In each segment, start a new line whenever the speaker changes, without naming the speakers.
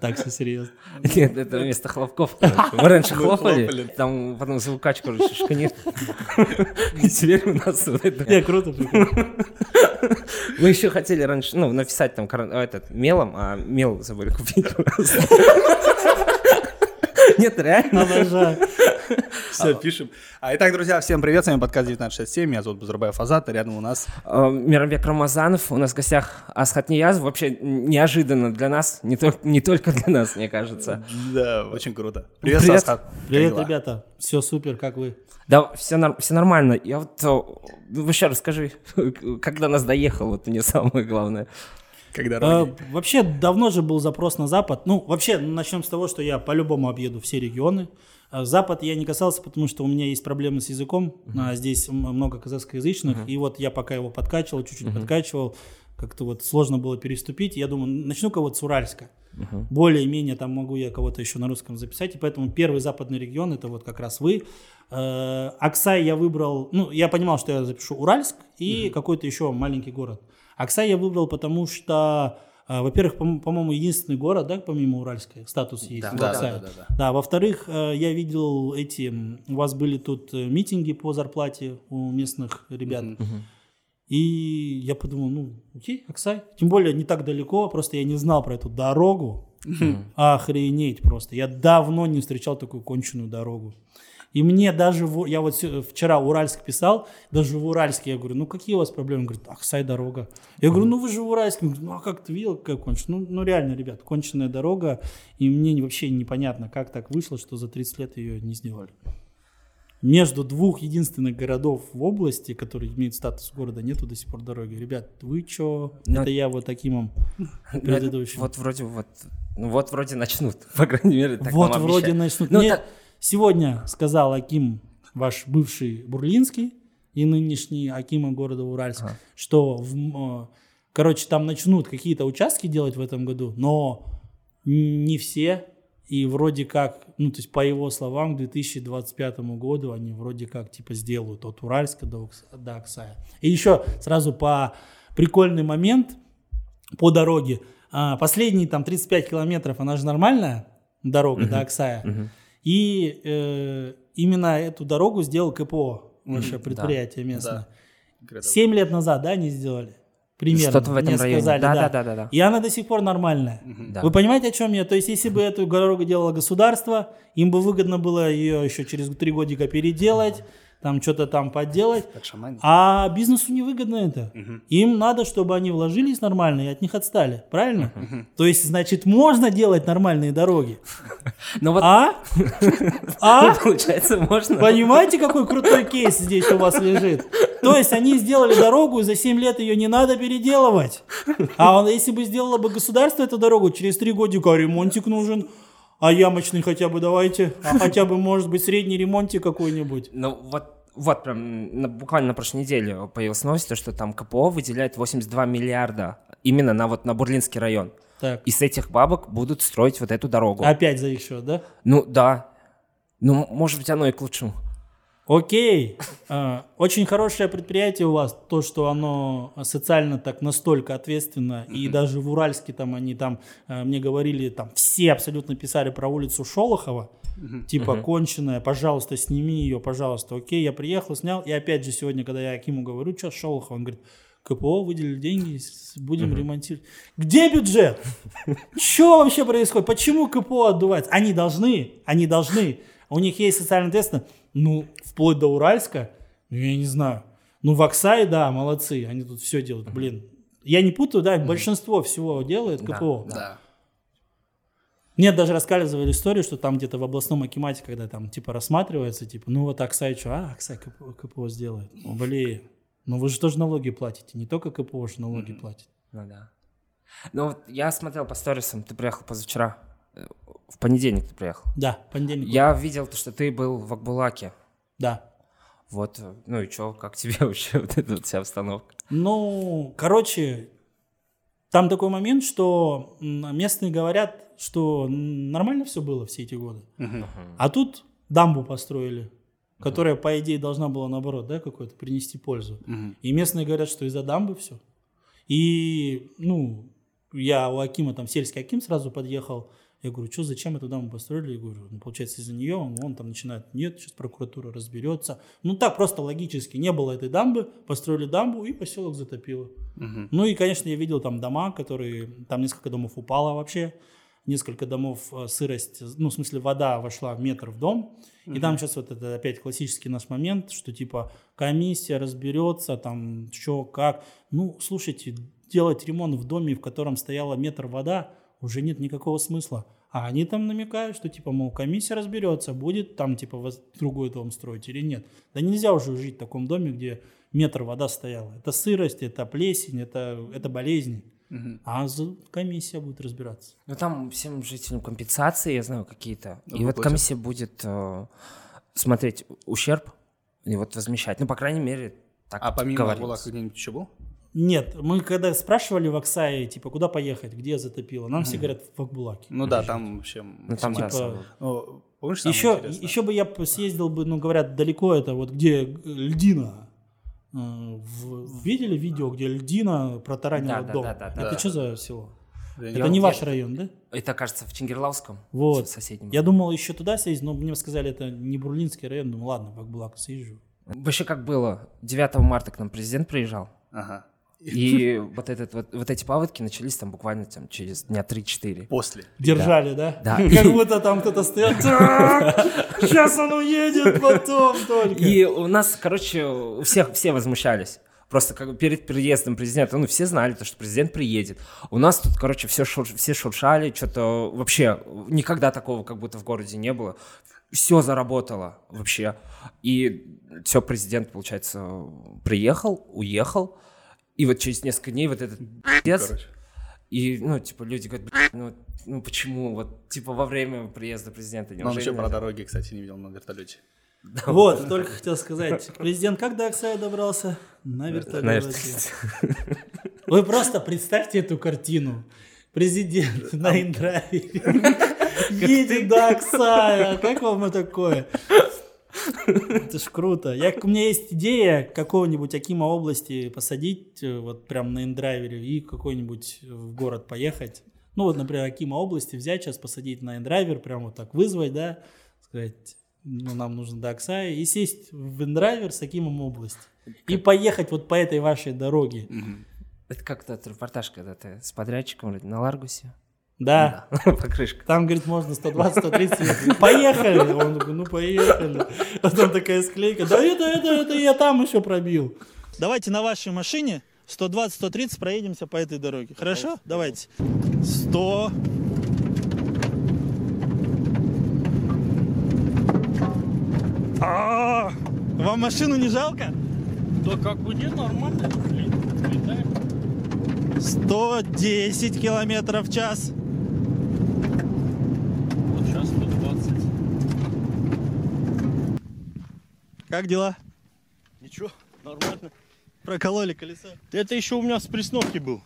Так все серьезно.
Нет, это вместо хлопков. Мы раньше хлопали, там потом звукач, короче, шканет. И теперь у нас вот это.
Не, круто.
Мы еще хотели раньше, ну, написать там кар- этот мелом, а мел забыли купить. Нет, реально.
Обожаю.
Все, пишем. А итак, друзья, всем привет, с вами подкаст 1967, меня зовут Базарбаев Азат, и рядом у нас...
А, Мирамбек Рамазанов, у нас в гостях Асхат Нияз. Вообще неожиданно для нас, не, только не только для нас, мне кажется.
Да, очень круто. Привет,
Привет.
Асхат.
Привет, ребята. Все супер, как вы?
Да, все, все нормально. Я вот э, вообще расскажи, когда нас доехал, это не самое главное.
Как
А, вообще, давно же был запрос на Запад. Ну, вообще, начнем с того, что я по-любому объеду все регионы. А Запад я не касался, потому что у меня есть проблемы с языком. А здесь много казахскоязычных. И вот я пока его подкачивал, чуть-чуть подкачивал, как-то вот сложно было переступить. Я думаю, начну-ка вот с Уральска. Более-менее там могу я кого-то еще на русском записать. И поэтому первый западный регион это вот как раз вы. Аксай я выбрал, ну, я понимал, что я запишу Уральск и какой-то еще маленький город. Аксай я выбрал, потому что, э, во-первых, по- по-моему, единственный город, да, помимо Уральска, статус есть
Да,
в
да,
Аксае.
да, да, да.
Да, во-вторых, э, я видел эти, у вас были тут э, митинги по зарплате у местных ребят. И я подумал, ну, окей, Аксай. Тем более не так далеко, просто я не знал про эту дорогу. Охренеть просто. Я давно не встречал такую конченую дорогу. И мне даже, в- я вот вчера Уральск писал, даже в Уральске я говорю, ну какие у вас проблемы? Он говорит, Аксай дорога. Я говорю, ну вы же в Уральске. Он говорит, ну а как ты видел, как кончено? Ну, ну реально, ребят, конченая дорога. И мне не- вообще непонятно, как так вышло, что за 30 лет ее не сделали. Между двух единственных городов в области, которые имеют статус города, нету до сих пор дороги. Ребят, вы чё?
Ну,
Это я вот таким предыдущим.
Вот вроде вот, ну вот вроде начнут, по крайней мере, так
вот вроде
обещают.
начнут.
Ну,
Мне
так-
сегодня сказал Аким, ваш бывший Бурлинский и нынешний Акима города Уральск,
Ага.
что, в, э, короче, там начнут какие-то участки делать в этом году, но не все. И вроде как, ну, то есть по его словам, к 2025 году они вроде как типа сделают от Уральска до, до Аксая. И еще сразу по прикольный момент по дороге. А, Последние там 35 километров, она же нормальная дорога до Аксая.
Мгм.
И э, именно эту дорогу сделал КПО, ваше предприятие местное.
Градов.
Семь лет назад, да, они сделали? Примерно.
Что-то в этом
Мне
районе.
сказали,
да,
да.
да, да, да, да.
И она до сих пор нормальная.
Да.
Вы понимаете, о чем я? То есть, если бы эту дорогу делало государство, им бы выгодно было ее еще через три годика переделать, там что-то там подделать. А бизнесу невыгодно это. Им надо, чтобы они вложились нормально и от них отстали. Правильно? То есть, значит, можно делать нормальные дороги.
Ну вот,
А? А?
получается, можно.
Понимаете, какой крутой кейс здесь у вас лежит? То есть они сделали дорогу, и за 7 лет ее не надо переделывать. А он, если бы сделало бы государство эту дорогу, через 3 годика ремонтик нужен. А ямочный хотя бы давайте. А хотя бы, может быть, средний ремонтик какой-нибудь.
Ну вот, вот прям на- буквально на прошлой неделе появилась новость, то, что там КПО выделяет 82 миллиарда именно на вот на Бурлинский район.
Так.
И с этих бабок будут строить вот эту дорогу.
Опять за их счет, да?
Ну да. Ну, может быть, оно и к лучшему.
Окей. А, Очень хорошее предприятие у вас, то, что оно социально так настолько ответственно, и даже в Уральске там они там, э, мне говорили, там все абсолютно писали про улицу Шолохова, типа конченая, пожалуйста, сними ее, пожалуйста. Окей, я приехал, снял, и опять же сегодня, когда я Акиму говорю, что Шолохова, он говорит, КПО выделили деньги, будем ремонтировать. Где бюджет? Что вообще происходит? Почему КПО отдувается? Они должны, они должны. У них есть социальная ответственность. Ну, вплоть до Уральска, ну, я не знаю. Ну, в Оксае, да, молодцы, они тут все делают. Блин, я не путаю, да, большинство всего делает
Да,
КПО.
Да.
Мне даже рассказывали историю, что там где-то в областном акимате, когда там типа рассматривается, типа, ну вот Аксай что, а, Аксай КПО, КПО сделает. Ну, блин, ну вы же тоже налоги платите, не только КПО же налоги платит.
Ну да. Ну вот я смотрел по сторисам, ты приехал позавчера. В понедельник ты приехал.
Да, понедельник.
Я видел, то, что ты был в Акбулаке.
Да.
Вот, ну и чё, как тебе вообще вот эта вот вся обстановка?
Ну, короче, там такой момент, что местные говорят, что нормально все было все эти годы. А тут дамбу построили, которая, по идее, должна была, наоборот, да, какой-то принести пользу. И местные говорят, что из-за дамбы все. И, ну, я у Акима, там сельский Аким сразу подъехал. Я говорю, что, зачем эту дамбу построили? Я говорю, ну, получается, из-за нее он, он там начинает, нет, сейчас прокуратура разберется. Ну, так просто логически. Не было этой дамбы, построили дамбу, и поселок затопило. Ну, и, конечно, я видел там дома, которые, там несколько домов упало вообще, несколько домов э, сырость, ну, в смысле, вода вошла в метр в дом. И там сейчас вот это опять классический наш момент, что типа комиссия разберется, там, что, как. Ну, слушайте, делать ремонт в доме, в котором стояла метр вода, уже нет никакого смысла. А они там намекают, что типа, мол, комиссия разберется, будет там типа вас другой дом строить или нет. Да нельзя уже жить в таком доме, где метр вода стояла. Это сырость, это плесень, это, это болезни. А за- комиссия будет разбираться.
Ну там всем жителям компенсации, я знаю, какие-то. И вот комиссия будет э, смотреть ущерб и вот возмещать. Ну, по крайней мере, так
А помимо
говорилось.
Булака где-нибудь еще был?
Нет, мы когда спрашивали в Оксае, типа, куда поехать, где затопило, нам все говорят в Акбулаке.
Ну да, там вообще...
Ну, там, да,
Типа,
Ну, помнишь,
Еще, еще бы я съездил бы, ну, говорят, далеко это, вот где э, льдина. Э, в- видели видео, где льдина протаранила
Да, да,
дом?
да, да, да.
Это что за село?
Я не
Это не
Я-
ваш район, да?
Это, кажется, в Тингерлауском.
Вот.
с- соседнем.
Я думал еще туда съездить, но мне сказали, это не Бурлинский район. Думаю, ладно, в Акбулак съезжу.
Вообще как было? 9 марта к нам президент приезжал.
Ага.
И вот, этот, вот, вот эти паводки начались там буквально там, через дня 3-4.
После.
Держали, да?
Да.
Как будто там кто-то стоял. Сейчас он уедет потом только.
И у нас, короче, у всех все возмущались. Просто как бы перед приездом президента, ну, все знали, то, что президент приедет. У нас тут, короче, все, шур- все шуршали, что-то вообще никогда такого как будто в городе не было. Все заработало вообще. И все, президент, получается, приехал, уехал. И вот через несколько дней вот этот пиздец. И, ну, типа, люди говорят, «Блин, ну, ну почему? Вот, типа, во время приезда президента
Но он еще про
нельзя?»
дороги, кстати, не видел на вертолете.
Вот, только хотел сказать. Президент как до Оксая добрался? На вертолете. Вы просто представьте эту картину. Президент на Индраве едет до Оксая. Как вам это такое? Это ж круто. Я, у меня есть идея какого-нибудь Акима области посадить э, вот прям на индрайвере и какой-нибудь в город поехать. Ну вот, например, Акима области взять сейчас, посадить на inDriver, прям вот так вызвать, да, сказать, ну, нам нужно до Аксая, и сесть в inDriver с Акимом области. И поехать вот по этой вашей дороге.
Это как тот репортаж, когда ты с подрядчиком на Ларгусе.
Да.
Покрышка.
Там, говорит, можно 120-130. Я говорю, Поехали. Он такой, ну поехали. Потом такая склейка. Да это, это, это я там еще пробил. Давайте на вашей машине 120-130 проедемся по этой дороге. Хорошо? Давайте. 100. А, Вам машину не жалко?
Да как бы нет, нормально. Летаем.
110 километров в час.
Вот сейчас 120.
Как дела?
Ничего, нормально.
Прокололи колесо?
Это еще у меня с пресновки был.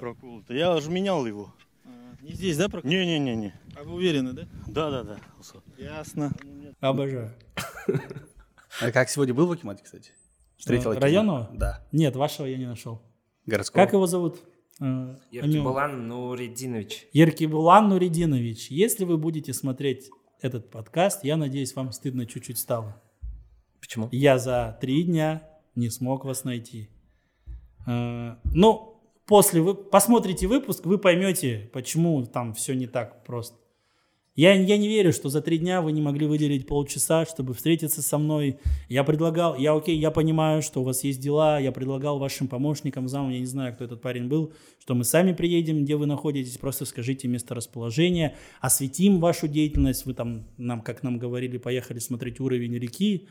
Прокол-то. Я же менял его.
Не здесь, да, прокололи?
Не-не-не-не.
А вы уверены, да?
Да-да-да.
Ясно. Обожаю.
А как сегодня был в Акимате, кстати? Встретил
Э,
Акима?
районного?
Да.
Нет, вашего я не нашел.
Городского.
Как его зовут? Э,
Еркебулан Нуридинович.
Еркебулан Нуридинович. Если вы будете смотреть этот подкаст, я надеюсь, вам стыдно чуть-чуть стало.
Почему?
Я за три дня не смог вас найти. Э, Ну, после вы посмотрите выпуск, вы поймете, почему там все не так просто. Я, я не верю, что за три дня вы не могли выделить полчаса, чтобы встретиться со мной. Я предлагал, я окей, я понимаю, что у вас есть дела, я предлагал вашим помощникам, замам, я не знаю, кто этот парень был, что мы сами приедем, где вы находитесь, просто скажите месторасположение, осветим вашу деятельность, вы там, нам, как нам говорили, поехали смотреть уровень реки,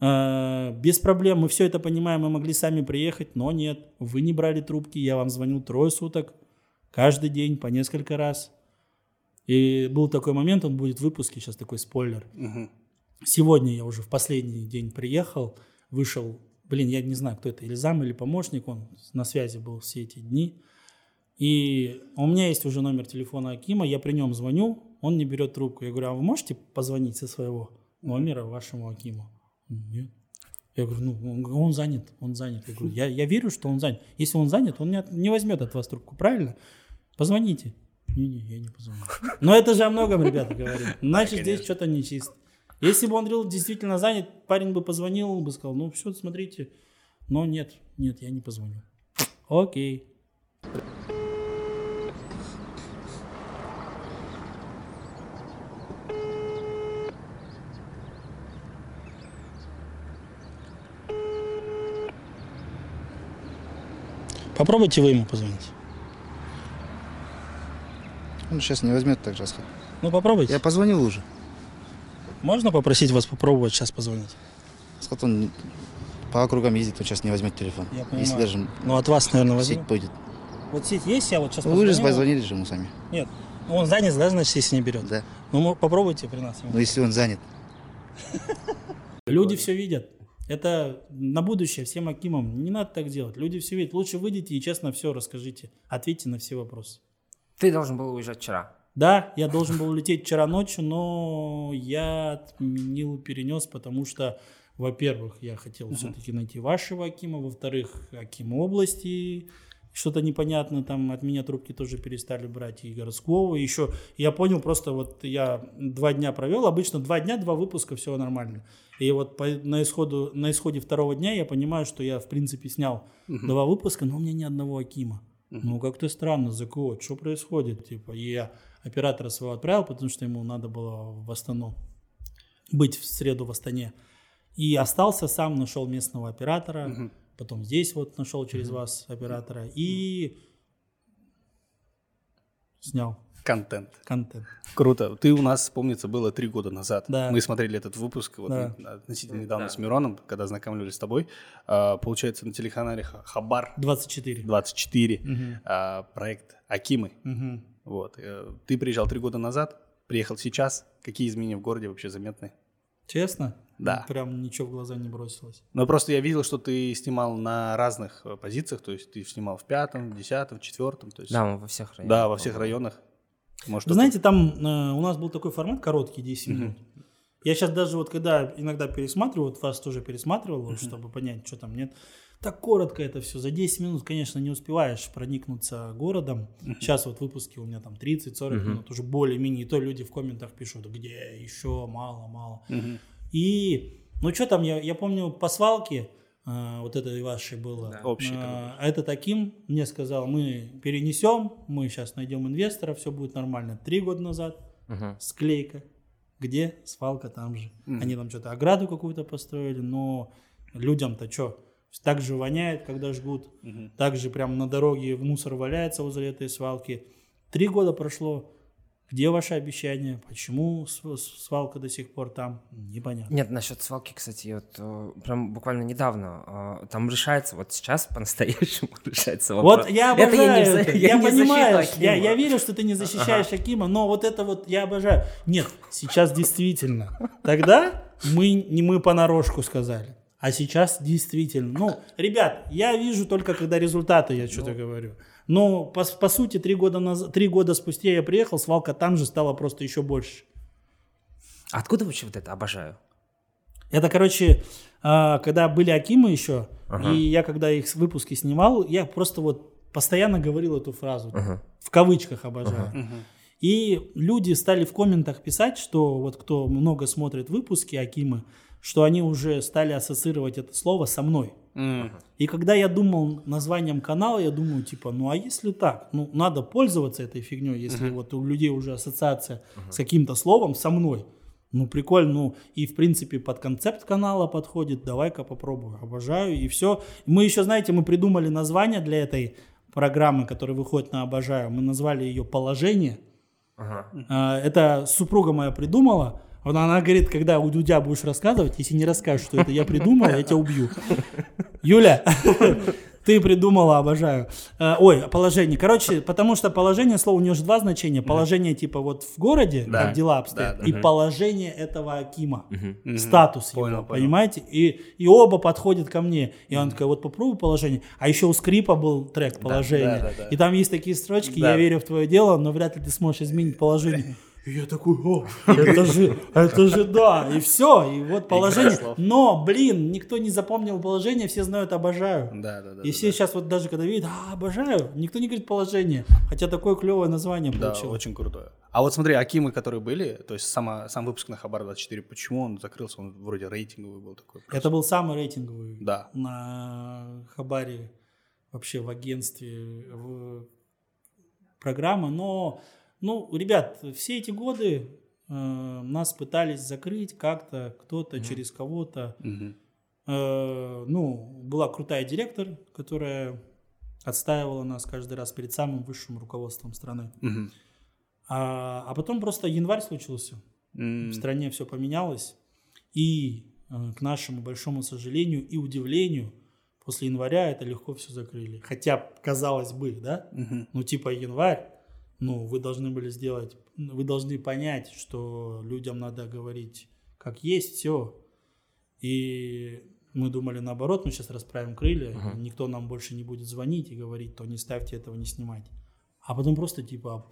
без проблем, мы все это понимаем, мы могли сами приехать, но нет, вы не брали трубки, я вам звонил трое суток, каждый день по несколько раз. И был такой момент, он будет в выпуске, сейчас такой спойлер.
Мгм.
Сегодня я уже в последний день приехал, вышел, блин, я не знаю, кто это, или зам, или помощник, он на связи был все эти дни. И у меня есть уже номер телефона Акима, я при нем звоню, он не берет трубку. Я говорю, а вы можете позвонить со своего номера вашему Акиму? Нет. Я говорю, ну, он, он занят, он занят. Я говорю, я, я верю, что он занят. Если он занят, он не, от- не возьмет от вас трубку, правильно? Позвоните. Не-не, я не позвоню. Но это же о многом, ребята, говорим. Значит, здесь что-то нечисто. Если бы он был действительно занят, парень бы позвонил, бы сказал, ну все, смотрите. Но нет, нет, я не позвоню. Окей. Попробуйте вы ему позвонить.
Он сейчас не возьмет так же. Асхат.
Ну попробуйте.
Я позвонил уже.
Можно попросить вас попробовать сейчас позвонить?
Асхат, он по округам ездит, он сейчас не возьмет телефон.
Я понимаю.
Если даже
Ну от вас, наверное,
в
возьму.
сеть пойдет.
Вот сеть есть, я вот сейчас
Ну, вы же
позвонил.
позвонили же ему сами.
Нет, ну, он занят, да, значит, если не берет.
Да.
Ну, попробуйте при нас.
Но если он занят.
Люди все видят. Это на будущее всем Акимам. Не надо так делать. Люди все видят. Лучше выйдите и честно все расскажите. Ответьте на все вопросы.
Ты должен был уезжать вчера.
Да, я должен был улететь вчера ночью, но я отменил, перенес, потому что, во-первых, я хотел все-таки найти вашего Акима, во-вторых, Акима области, что-то непонятно, там от меня трубки тоже перестали брать, и городского, и еще, я понял, просто вот я два дня провел, обычно два дня, два выпуска, все нормально. И вот по- на, исходу, на исходе второго дня я понимаю, что я, в принципе, снял два выпуска, но у меня ни одного Акима. Ну, как-то странно, за кого? Что происходит? Типа, и я оператора своего отправил, потому что ему надо было в Астану быть в среду в Астане. И остался сам, нашел местного оператора, потом здесь вот нашел через вас оператора и снял
Контент.
контент.
Круто. Ты у нас, помнится, было три года назад.
Да.
Мы смотрели этот выпуск вот,
Да.
относительно недавно с Мироном, когда знакомились с тобой. А, получается, на телеканале Ха- Хабар
24.
24
Мгм.
а, проект Акимы.
Мгм.
Вот. Э, Ты приезжал три года назад, приехал сейчас. Какие изменения в городе вообще заметны?
Честно?
Да.
Прям ничего в глаза не бросилось.
Ну, просто я видел, что ты снимал на разных э, позициях, то есть ты снимал в пятом, в десятом, в четвертом, то есть...
Да, мы во всех районах.
Да, во всех районах. Может,
Вы знаете, там э, у нас был такой формат короткий, 10 минут. Я сейчас даже вот когда иногда пересматриваю, вот вас тоже пересматривал, вот, чтобы понять, что там нет. Так коротко это все. За 10 минут, конечно, не успеваешь проникнуться городом. Сейчас вот выпуски у меня там 30-40 минут, уже более-менее. И то люди в комментах пишут, где еще, мало, мало. И, ну что там, я, я помню, по свалке, э, вот это и вашей было.
Да.
Общий
Э, а это таким мне сказал, мы перенесем, мы сейчас найдем инвестора, все будет нормально. Три года назад
Мгм.
склейка. Где? Свалка там же. Они там что-то ограду какую-то построили, но людям-то что? Так же воняет, когда жгут. Так же прям на дороге мусор валяется возле этой свалки. Три года прошло. Где ваше обещание? Почему свалка до сих пор там? Непонятно.
Нет, насчет свалки, кстати, вот э, прям буквально недавно э, там решается, вот сейчас по-настоящему решается вопрос.
Вот я
Это
обожаю
не
это.
я
Я,
не
понимаю, я, я верю, что ты не защищаешь Акима, но вот это вот я обожаю. Нет, сейчас действительно. Тогда мы не мы понарошку сказали. А сейчас действительно. Ну, ребят, я вижу только когда результаты, я что-то говорю. Но по, по сути, три года, назад, три года спустя я приехал, свалка там же стала просто еще больше.
Откуда вообще вот это? Обожаю.
Это, короче, а, когда были Акимы еще, и я когда их выпуски снимал, я просто вот постоянно говорил эту фразу. В кавычках обожаю. И люди стали в комментах писать, что вот кто много смотрит выпуски Акимы, что они уже стали ассоциировать это слово со мной. И когда я думал названием канала, я думаю, типа, ну а если так? Ну, надо пользоваться этой фигней, если вот у людей уже ассоциация с каким-то словом со мной. Ну, прикольно, ну, и, в принципе, под концепт канала подходит, давай-ка попробую, обожаю, и все. Мы еще, знаете, мы придумали название для этой программы, которая выходит на «Обожаю», мы назвали ее «Положение»,
Ага.
а, Это супруга моя придумала. Она, она говорит, когда у Дудя будешь рассказывать, если не расскажешь, что это я придумала, я тебя убью. Юля, ты придумала, обожаю. А, Ой, положение. Короче, потому что положение, слово, у нее же два значения. Положение типа вот в городе,
Да.
как дела обстоят,
Да,
и положение этого Акима.
Мгм.
Статус
Понял,
его,
понял.
понимаете? И, и оба подходят ко мне. И он такой, вот попробуй положение. А еще у скрипа был трек положение.
да, да, да.
И там есть такие строчки,
Да.
я верю в твое дело, но вряд ли ты сможешь изменить положение. И я такой, о, это же, это же да, и все, и вот положение. Но, блин, никто не запомнил положение, все знают обожаю.
Да, да, да.
И все
да.
сейчас вот даже когда видят, а, обожаю, никто не говорит положение, хотя такое клевое название
Да,
получилось.
очень крутое. А вот смотри, Акимы, которые были, то есть сама, сам выпуск на Хабар 24, почему он закрылся? Он вроде рейтинговый был такой.
Это был самый рейтинговый
Да.
на Хабаре, вообще в агентстве, в программа. Но, ну, ребят, все эти годы э, нас пытались закрыть как-то, кто-то через кого-то.
Мгм.
Э, ну, была крутая директор, которая отстаивала нас каждый раз перед самым высшим руководством страны.
Мгм.
А, а потом просто январь случился.
М,
В стране все поменялось. И, э, к нашему большому сожалению и удивлению, после января это легко все закрыли. Хотя, казалось бы, да,
мгм.
ну типа январь, ну вы должны были сделать, вы должны понять, что людям надо говорить как есть, все. И мы думали наоборот, мы сейчас расправим крылья,
Мгм.
никто нам больше не будет звонить и говорить, то не ставьте этого, не снимайте. А потом просто типа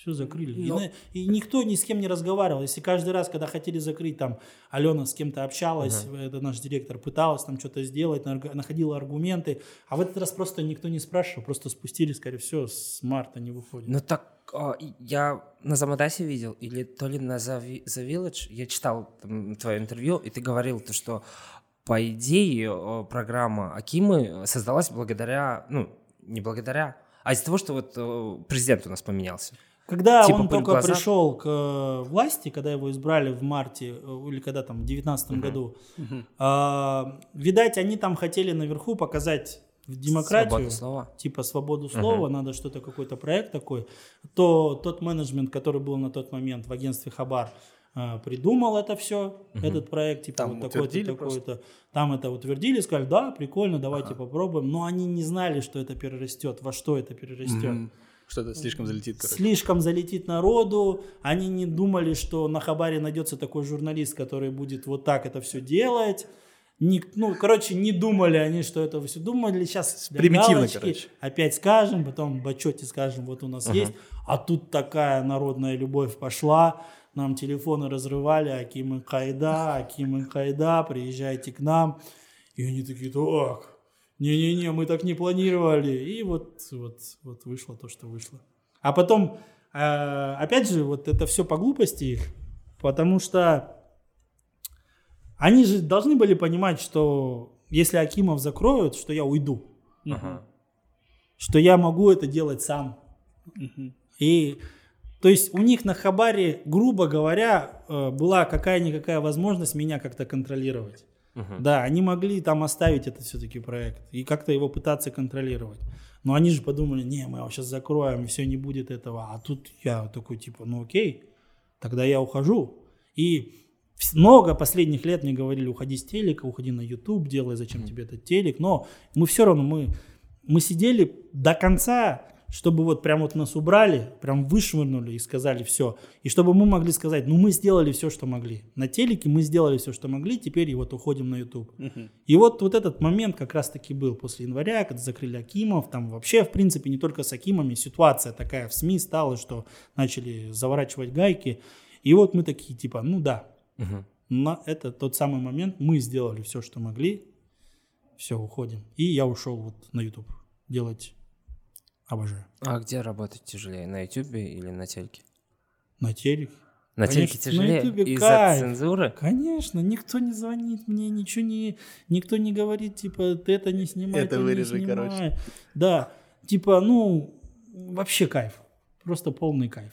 все закрыли. И
Но-
на- И, никто ни с кем не разговаривал. Если каждый раз, когда хотели закрыть, там Алена с кем-то общалась, это наш директор, пыталась там что-то сделать, находила аргументы, а в этот раз просто никто не спрашивал, просто спустили, сказали, все, с марта не выходит.
Ну так, а, и я на Замадасе видел, или то ли на The The Village, я читал там, твое интервью, и ты говорил, то, что по идее э, программа Акимы создалась благодаря, ну, не благодаря, а из-за того, что вот э, президент у нас поменялся.
Когда
Типа
он только
глаза?
пришел к э, власти, когда его избрали в марте э, или когда там в девятнадцатом году, а, видать, они там хотели наверху показать демократию,
Свобода слова.
типа свободу слова, надо что-то какой-то проект такой, то тот менеджмент, который был на тот момент в агентстве Хабар, э, придумал это все, этот проект, типа
Там
вот такой-то,
утвердили
такой-то. Там это утвердили, сказали, да, прикольно, давайте попробуем. Но они не знали, что это перерастет, во что это перерастет.
Мгм. Что-то слишком залетит, короче.
Слишком залетит народу. Они не думали, что на Хабаре найдется такой журналист, который будет вот так это все делать. Не- ну, короче, не думали они, что это все думали. Сейчас
Примитивно,
галочки
короче.
опять скажем, потом в отчете скажем, вот у нас есть. А тут такая народная любовь пошла. Нам телефоны разрывали, Аким Хайда, Аким Хайда, приезжайте к нам. И они такие, так, не-не-не, мы так не планировали. И вот, вот, вот вышло то, что вышло. А потом, э, опять же, вот это все по глупости их, потому что они же должны были понимать, что если Акимов закроют, что я уйду,
Ага.
что я могу это делать сам. И то есть у них на Хабаре, грубо говоря, э, была какая-никакая возможность меня как-то контролировать.
Мгм.
Да, они могли там оставить этот все-таки проект и как-то его пытаться контролировать. Но они же подумали, не, мы его сейчас закроем, и все, не будет этого. А тут я такой, типа, ну окей, тогда я ухожу. И много последних лет мне говорили, уходи с телека, уходи на YouTube, делай, зачем тебе этот телек. Но мы все равно, мы, мы сидели до конца, чтобы вот прям вот нас убрали, прям вышвырнули и сказали все. И чтобы мы могли сказать, ну мы сделали все, что могли. На телеке мы сделали все, что могли, теперь и вот уходим на YouTube. И вот, вот этот момент как раз-таки был после января, когда закрыли Акимов. Там вообще, в принципе, не только с Акимами, ситуация такая в СМИ стала, что начали заворачивать гайки. И вот мы такие, типа, ну да,
Мгм.
на это тот самый момент, мы сделали все, что могли, все, уходим. И я ушел вот на YouTube делать, обожаю,
А где работать тяжелее, на Ютубе или на тельке?
на телек.
На
Конечно,
тельке
на
тяжелее из-за цензуры?
Конечно, никто не звонит мне, ничего не, никто не говорит, типа, ты это не снимай,
Это
не
вырежи,
снимай.
короче.
Да, типа, ну, вообще кайф, просто полный кайф.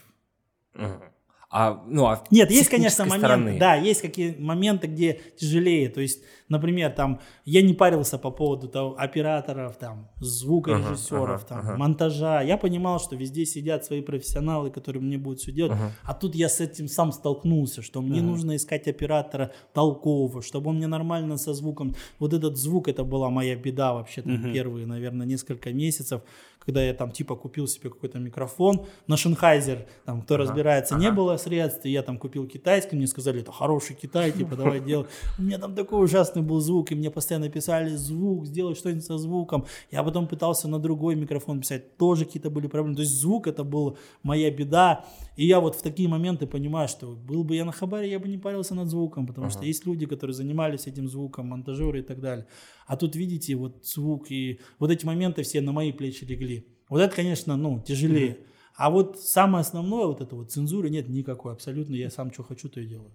Мгм. А, ну, а
Нет, есть, конечно, моменты,
стороны?
да, есть какие моменты, где тяжелее. То есть, например, там, я не парился по поводу того, операторов, там, звукорежиссеров,
ага,
там,
ага.
монтажа. Я понимал, что везде сидят свои профессионалы, которые мне будут все делать.
Ага.
А тут я с этим сам столкнулся, что мне нужно искать оператора толкового, чтобы он мне нормально со звуком. Вот этот звук, это была моя беда вообще там первые, наверное, несколько месяцев, когда я там типа купил себе какой-то микрофон, на Шенхайзер, там, кто разбирается, не было средств, и я там купил китайский, мне сказали, это хороший Китай, типа, давай делай. У меня там такой ужасный был звук, и мне постоянно писали звук, сделай что-нибудь со звуком. Я потом пытался на другой микрофон писать, тоже какие-то были проблемы. То есть звук это была моя беда. И я вот в такие моменты понимаю, что был бы я на хабаре, я бы не парился над звуком, потому что есть люди, которые занимались этим звуком, монтажеры и так далее. А тут, видите, вот звук и вот эти моменты все на мои плечи легли. Вот это, конечно, ну, тяжелее. А вот самое основное, вот это вот цензуры нет никакой абсолютно. Я сам что хочу, то и делаю.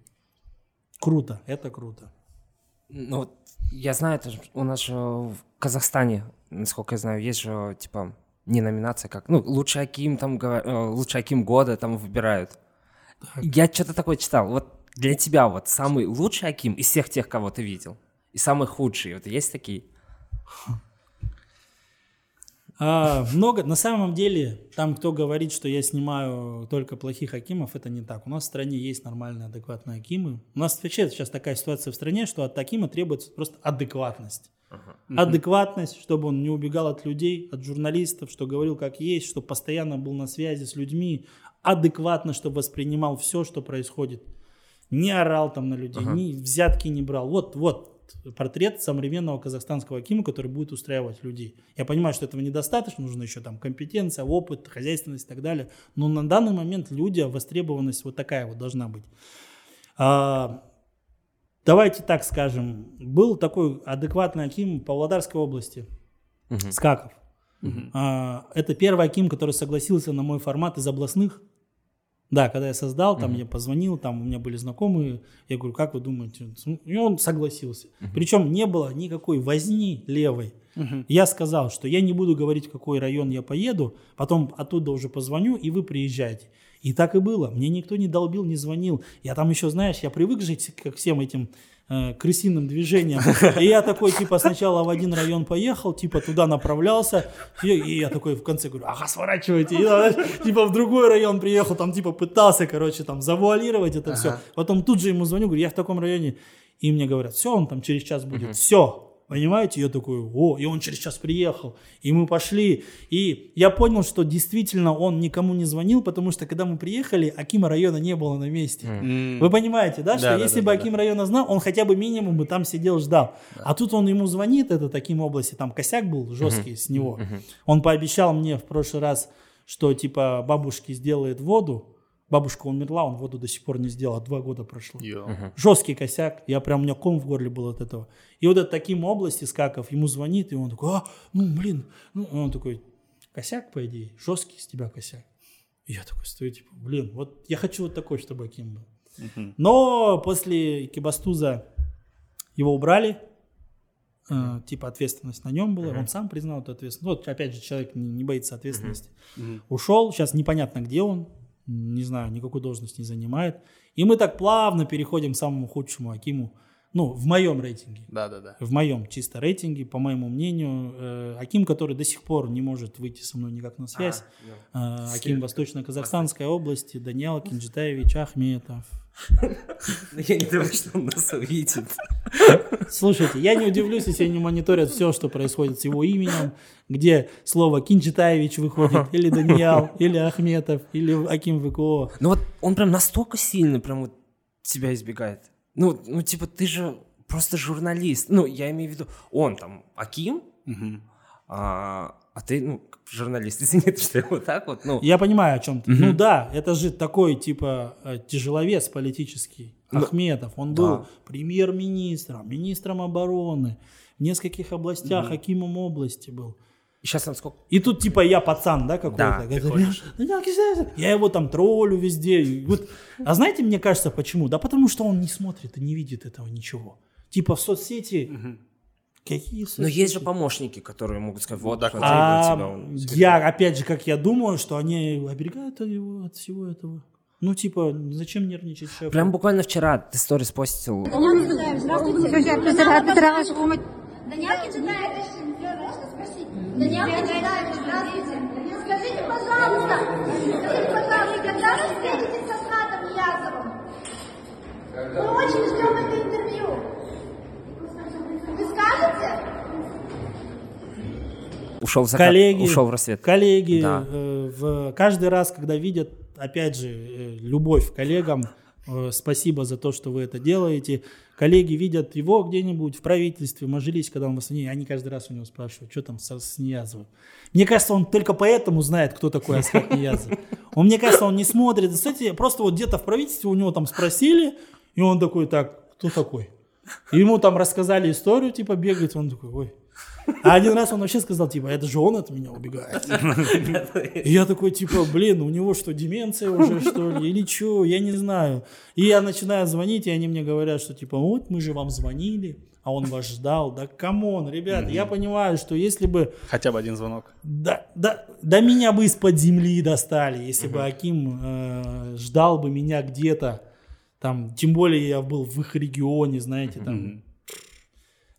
Круто, это круто.
Ну, вот я знаю, это ж у нас же в Казахстане, насколько я знаю, есть же, типа, не номинация, как, ну, лучший Аким, там, э, лучший Аким года там выбирают. Я что-то такое читал. Вот для тебя вот самый лучший Аким из всех тех, кого ты видел, и самый худший, вот есть такие?
А, много, на самом деле, там кто говорит, что я снимаю только плохих акимов, это не так. У нас в стране есть нормальные, адекватные акимы. У нас вообще сейчас такая ситуация в стране, что от акима требуется просто адекватность. Адекватность, чтобы он не убегал от людей, от журналистов, что говорил как есть, что постоянно был на связи с людьми, адекватно, чтобы воспринимал все, что происходит. Не орал там на людей, ни взятки не брал. Вот, вот портрет современного казахстанского акима, который будет устраивать людей. Я понимаю, что этого недостаточно, нужно еще там компетенция, опыт, хозяйственность и так далее. Но на данный момент люди, востребованность вот такая вот должна быть. А, давайте так скажем, был такой адекватный аким Павлодарской области, Скаков. А, это первый аким, который согласился на мой формат из областных. Да, когда я создал, там я позвонил, там у меня были знакомые, я говорю, как вы думаете? И он согласился. Причем не было никакой возни левой. Я сказал, что я не буду говорить, в какой район я поеду, потом оттуда уже позвоню, и вы приезжаете. И так и было. Мне никто не долбил, не звонил. Я там еще, знаешь, я привык жить к всем этим э, крысиным движениям. И я такой, типа, сначала в один район поехал, типа, туда направлялся. И, и я такой в конце говорю, ага, сворачивайте. И, знаешь, типа, в другой район приехал, там, типа, пытался, короче, там, завуалировать это все. Потом тут же ему звоню, говорю, я в таком районе. И мне говорят, все, он там через час будет. Все. Понимаете, я такой, о, и он через час приехал, и мы пошли, и я понял, что действительно он никому не звонил, потому что когда мы приехали, Акима района не было на месте. Вы понимаете, да, что
Да, да,
если
да,
бы
да,
Аким района знал, он хотя бы минимум бы там сидел, ждал. А тут он ему звонит, это таким области, там косяк был жесткий с него. Он пообещал мне в прошлый раз, что типа бабушке сделает воду, бабушка умерла, он воду до сих пор не сделал, а два года прошло.
Йо.
Жесткий косяк, я прям, у меня ком в горле был от этого. И вот это таким области Скаков ему звонит, и он такой, а, ну, блин, ну, он такой, косяк, по идее, жесткий с тебя косяк. И я такой стою, типа, блин, вот я хочу вот такой, чтобы Аким был. Но после Кибастуза его убрали, э, типа ответственность на нем была, он сам признал эту ответственность. Ну, Вот опять же человек не, не боится ответственности. Ушел, сейчас непонятно где он, не знаю, никакой должности не занимает. И мы так плавно переходим к самому худшему Акиму, ну, в моем рейтинге.
Да, да, да.
В моем чисто рейтинге, по моему мнению, э, Аким, который до сих пор не может выйти со мной никак на связь. Э, Аким Восточно-Казахстанской области, Даниэл Кинджитаевич Ахметов.
Я не думаю, что он нас увидит.
Слушайте, я не удивлюсь, если они мониторят все, что происходит с его именем, где слово Кинчитаевич выходит, или Даниэл, или Ахметов, или Аким ВКО.
Ну вот он прям настолько сильно прям вот тебя избегает. Ну, ну типа ты же просто журналист. Ну, я имею в виду, он там Аким, а, а ты, ну, журналист, извини, что я вот так вот, ну.
Я понимаю, о чем ты. Ну да, это же такой, типа, э, тяжеловес политический. Ахметов, он был
Да.
премьер-министром, министром обороны, в нескольких областях, Акимом области был.
Сейчас там сколько?
И тут типа я пацан, да, какой-то.
Да,
Говорит, «Даниил Кизяев». Я его там троллю везде. И вот- А знаете, мне кажется, почему? Да потому что он не смотрит и не видит этого ничего. Типа в соцсети... Какие соцсети?
Ну, есть же помощники, которые могут сказать, вот,
А,
вот тебя он
я, опять же, как я думаю, что они оберегают его от всего этого. Ну, типа, зачем нервничать шефу?
Прям буквально вчера ты сторис постил.
Даниал Кенжетаевич, здравствуйте. Даниал Кенжетаевич, можно Даниал Кенжетаевич, здравствуйте. Скажите, пожалуйста, скажите, пожалуйста, когда вы встретитесь с Асхатом Ниязовым? Мы очень ждем это интервью. Вы скажете?
Ушел в закат,
коллеги,
ушел в рассвет.
коллеги
Да.
э, в, каждый раз, когда видят, опять же, э, любовь к коллегам, спасибо за то, что вы это делаете. Коллеги видят его где-нибудь в правительстве, мажились, когда он в Астане, они каждый раз у него спрашивают, что там с, с. Мне кажется, он только поэтому знает, кто такой Асхат Ниязов. Он, мне кажется, он не смотрит. Кстати, просто вот где-то в правительстве у него там спросили, и он такой, так, кто такой? И ему там рассказали историю, типа, бегает, он такой, ой. А один раз он вообще сказал, типа, это же он от меня убегает. И я такой, типа, блин, у него что, деменция уже, что ли, или что, я не знаю. И я начинаю звонить, и они мне говорят, что, типа, вот, мы же вам звонили, а он вас ждал. Да come on, ребята, я понимаю, что если бы
Хотя бы один звонок.
да, да, да меня бы из-под земли достали, если бы Аким э, ждал бы меня где-то, там, тем более я был в их регионе, знаете, там,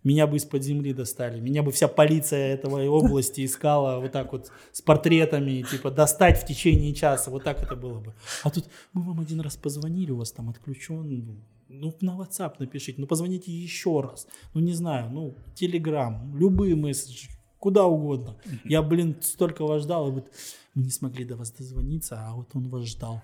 меня бы из-под земли достали, меня бы вся полиция этого области искала вот так вот с портретами, типа, достать в течение часа, вот так это было бы. А тут мы вам один раз позвонили, у вас там отключен, ну, на WhatsApp напишите, ну, позвоните еще раз, ну, не знаю, ну, Telegram, любые месседжи, куда угодно. Я, блин, столько вас ждал, и вот мы не смогли до вас дозвониться, а вот он вас ждал.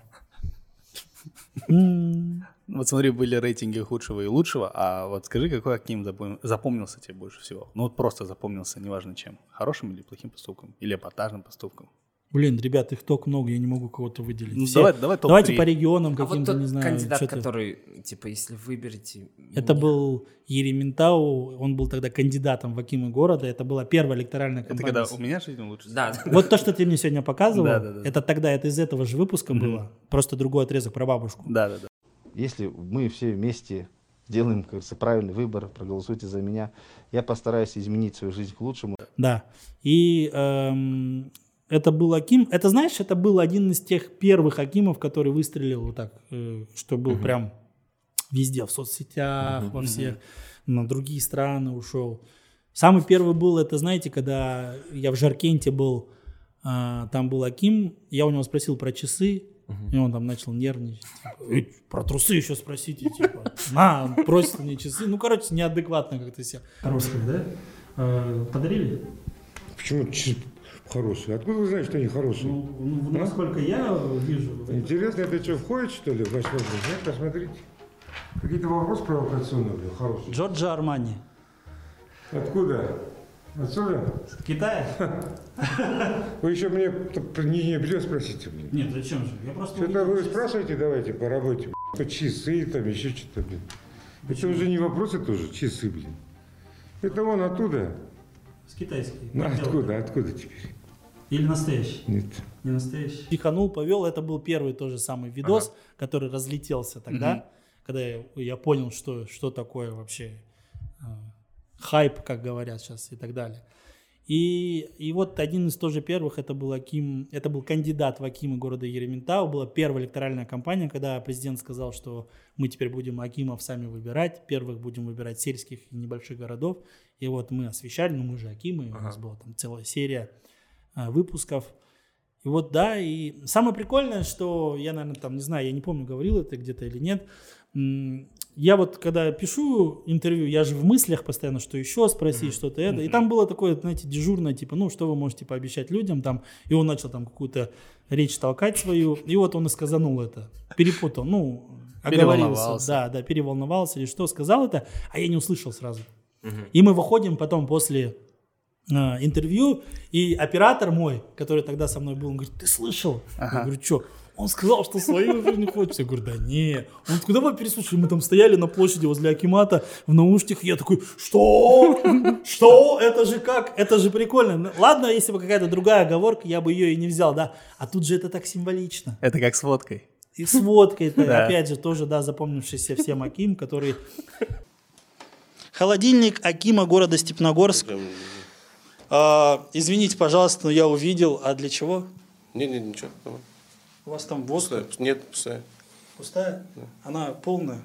Вот смотри, были рейтинги худшего и лучшего, а вот скажи, какой Аким запом- запомнился тебе больше всего? Ну вот просто запомнился, неважно чем. Хорошим или плохим поступком? Или эпатажным поступком?
Блин, ребят, их так много, я не могу кого-то выделить.
Ну,
Все-
давай- давай.
Давайте по регионам
А вот
каким-то,
тот
не знаю.
кандидат,
что-то.
который, типа, если выберете...
Это
меня-
был Ерементау, он был тогда кандидатом в Акимы города, это была первая электоральная
Это
кампания.
когда у меня жизнь лучше?
Да,
Вот то, что ты мне сегодня показывал,
Да, да, да.
это тогда, это из этого же выпуска было, просто другой отрезок про бабушку.
Да, да, да.
Если мы все вместе сделаем, как говорится, правильный выбор, проголосуйте за меня, я постараюсь изменить свою жизнь к лучшему.
Да. И эм, это был Аким. Это, знаешь, это был один из тех первых Акимов, который выстрелил вот так, э, что был прям везде, в соцсетях, во всех, на другие страны ушел. Самый первый был, это, знаете, когда я в Жаркенте был, а, там был Аким, я у него спросил про часы, и он там начал нервничать. типа, «Эй, про трусы еще спросите, типа. На, он просит мне часы. Ну, короче, неадекватно как-то себя. Хорошие, да? Э, Подарили?
Почему хорошие? Откуда вы знаете, что они хорошие?
Ну, ну, насколько я вижу.
Интересно, это что, входит, что ли, в ваш вопрос? Нет, посмотрите. Какие-то вопросы провокационные, блин, хорошие.
Джорджо Армани.
Откуда? Отсюда?
С Китая?
Вы еще мне не, не придется спросить, блин.
Нет, зачем же? Я просто
Что-то вы
часы.
спрашиваете, давайте, по работе. То часы, там, еще что-то, блин. Это уже не вопросы тоже, часы, блин. Это вон оттуда.
С китайской.
Ну, откуда, откуда теперь?
Или настоящий?
Нет.
Не настоящий. Пиханул, повел. Это был первый тоже самый видос, который разлетелся тогда, когда я, я понял, что, что такое вообще э, хайп, как говорят сейчас, и так далее. И, и вот один из тоже первых, это был Аким, это был кандидат в Акимы города Ерементау, была первая электоральная кампания, когда президент сказал, что мы теперь будем Акимов сами выбирать, первых будем выбирать сельских и небольших городов, и вот мы освещали, ну мы же Акимы, у нас была там целая серия выпусков, и вот да, и самое прикольное, что я, наверное, там, не знаю, я не помню, говорил это где-то или нет, я вот, когда пишу интервью, я же в мыслях постоянно, что еще спросить, что-то это. И там было такое, знаете, дежурное, типа, ну, что вы можете пообещать людям там. И он начал там какую-то речь толкать свою. И вот он и сказанул это. Перепутал, ну, оговорился. Да, да, переволновался или что, сказал это, а я не услышал сразу. И мы выходим потом после э, интервью, и оператор мой, который тогда со мной был, он говорит, ты слышал? Я говорю, что? Он сказал, что свою жизнь не хочет. Я говорю, да не. Он такой, давай переслушаем. Мы там стояли на площади возле Акимата в наушниках. Я такой, что? Что? Это же как? Это же прикольно. Ну, Ладно, если бы какая-то другая оговорка, я бы ее и не взял, да. А тут же это так символично.
Это как с водкой.
И с водкой, это,
Да.
опять же, тоже, да, запомнившийся всем Аким, который... Холодильник Акима города Степногорск. А, извините, пожалуйста, но я увидел. А для чего?
Не, не, ничего. давай.
У вас там водка
Пустая. Нет, пустая.
пустая? Она полная.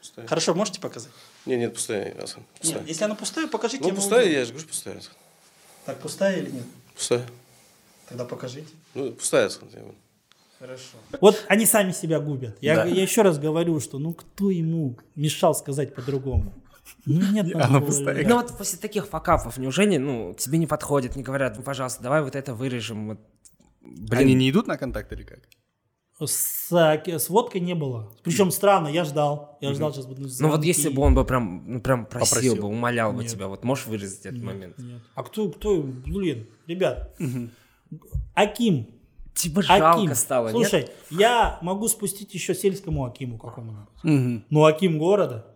пустая.
Хорошо, можете показать?
Не, нет, пустая, Асан. Пустая.
Нет, если она пустая, покажите.
ну,
я могу
пустая, я же говорю, пустая. Асан.
Так, пустая или нет?
Пустая.
Тогда покажите.
Ну, пустая, Асан.
Хорошо. Вот они сами себя губят. Я,
Да.
я еще раз говорю, что ну кто ему мешал сказать по-другому? Ну, нет,
Она пустая.
Ну вот после таких факапов, неужели, ну, к тебе не подходят, не говорят, ну, пожалуйста, давай вот это вырежем, вот. Блин,
Они не идут на контакт или как?
С, с водкой не было. Причем странно, я ждал. Я ждал, сейчас буду
ну вот если бы он бы прям, ну, прям просил,
Попросил.
бы, умолял бы
Нет.
тебя, вот можешь вырезать этот момент?
Нет. А кто, кто, блин, ребят, Аким,
Типа жалко
Аким.
стало, нет?
Слушай, я могу спустить еще сельскому Акиму какому-нибудь.
Мгм.
Но Аким города,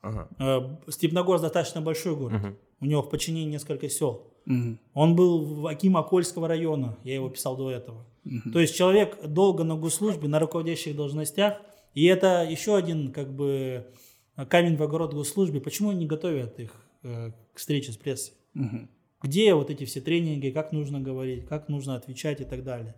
Ага.
э, Степногорск достаточно большой город.
Мгм.
У него в подчинении несколько сел.
Мгм.
Он был в Аким Акольского района, я его писал до этого. То есть человек долго на госслужбе, на руководящих должностях, и это еще один как бы камень в огород госслужбе. Почему они не готовят их э, к встрече с прессой?
Мгм.
Где вот эти все тренинги, как нужно говорить, как нужно отвечать и так далее.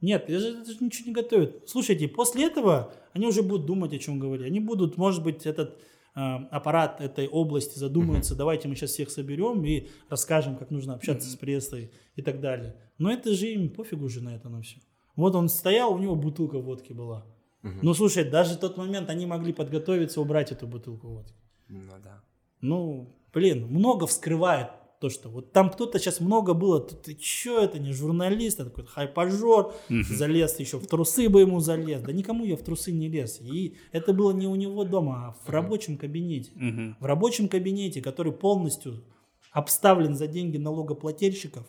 Нет, это же, это же ничего не готовят. Слушайте, после этого они уже будут думать, о чем говорить. Они будут, может быть, этот аппарат этой области задумается, давайте мы сейчас всех соберем и расскажем, как нужно общаться с прессой и так далее. Но это же им пофигу уже на это на все. Вот он стоял, у него бутылка водки была. Ну, слушай, даже в тот момент они могли подготовиться, убрать эту бутылку водки.
Ну да.
Ну, блин, много вскрывает то, что вот там кто-то сейчас много было, ты, ты чё, это не журналист, это какой-то хайпажор, залез еще в трусы бы ему залез. Да никому я в трусы не лез. И это было не у него дома, а в рабочем кабинете.
Мгм.
В рабочем кабинете, который полностью обставлен за деньги налогоплательщиков,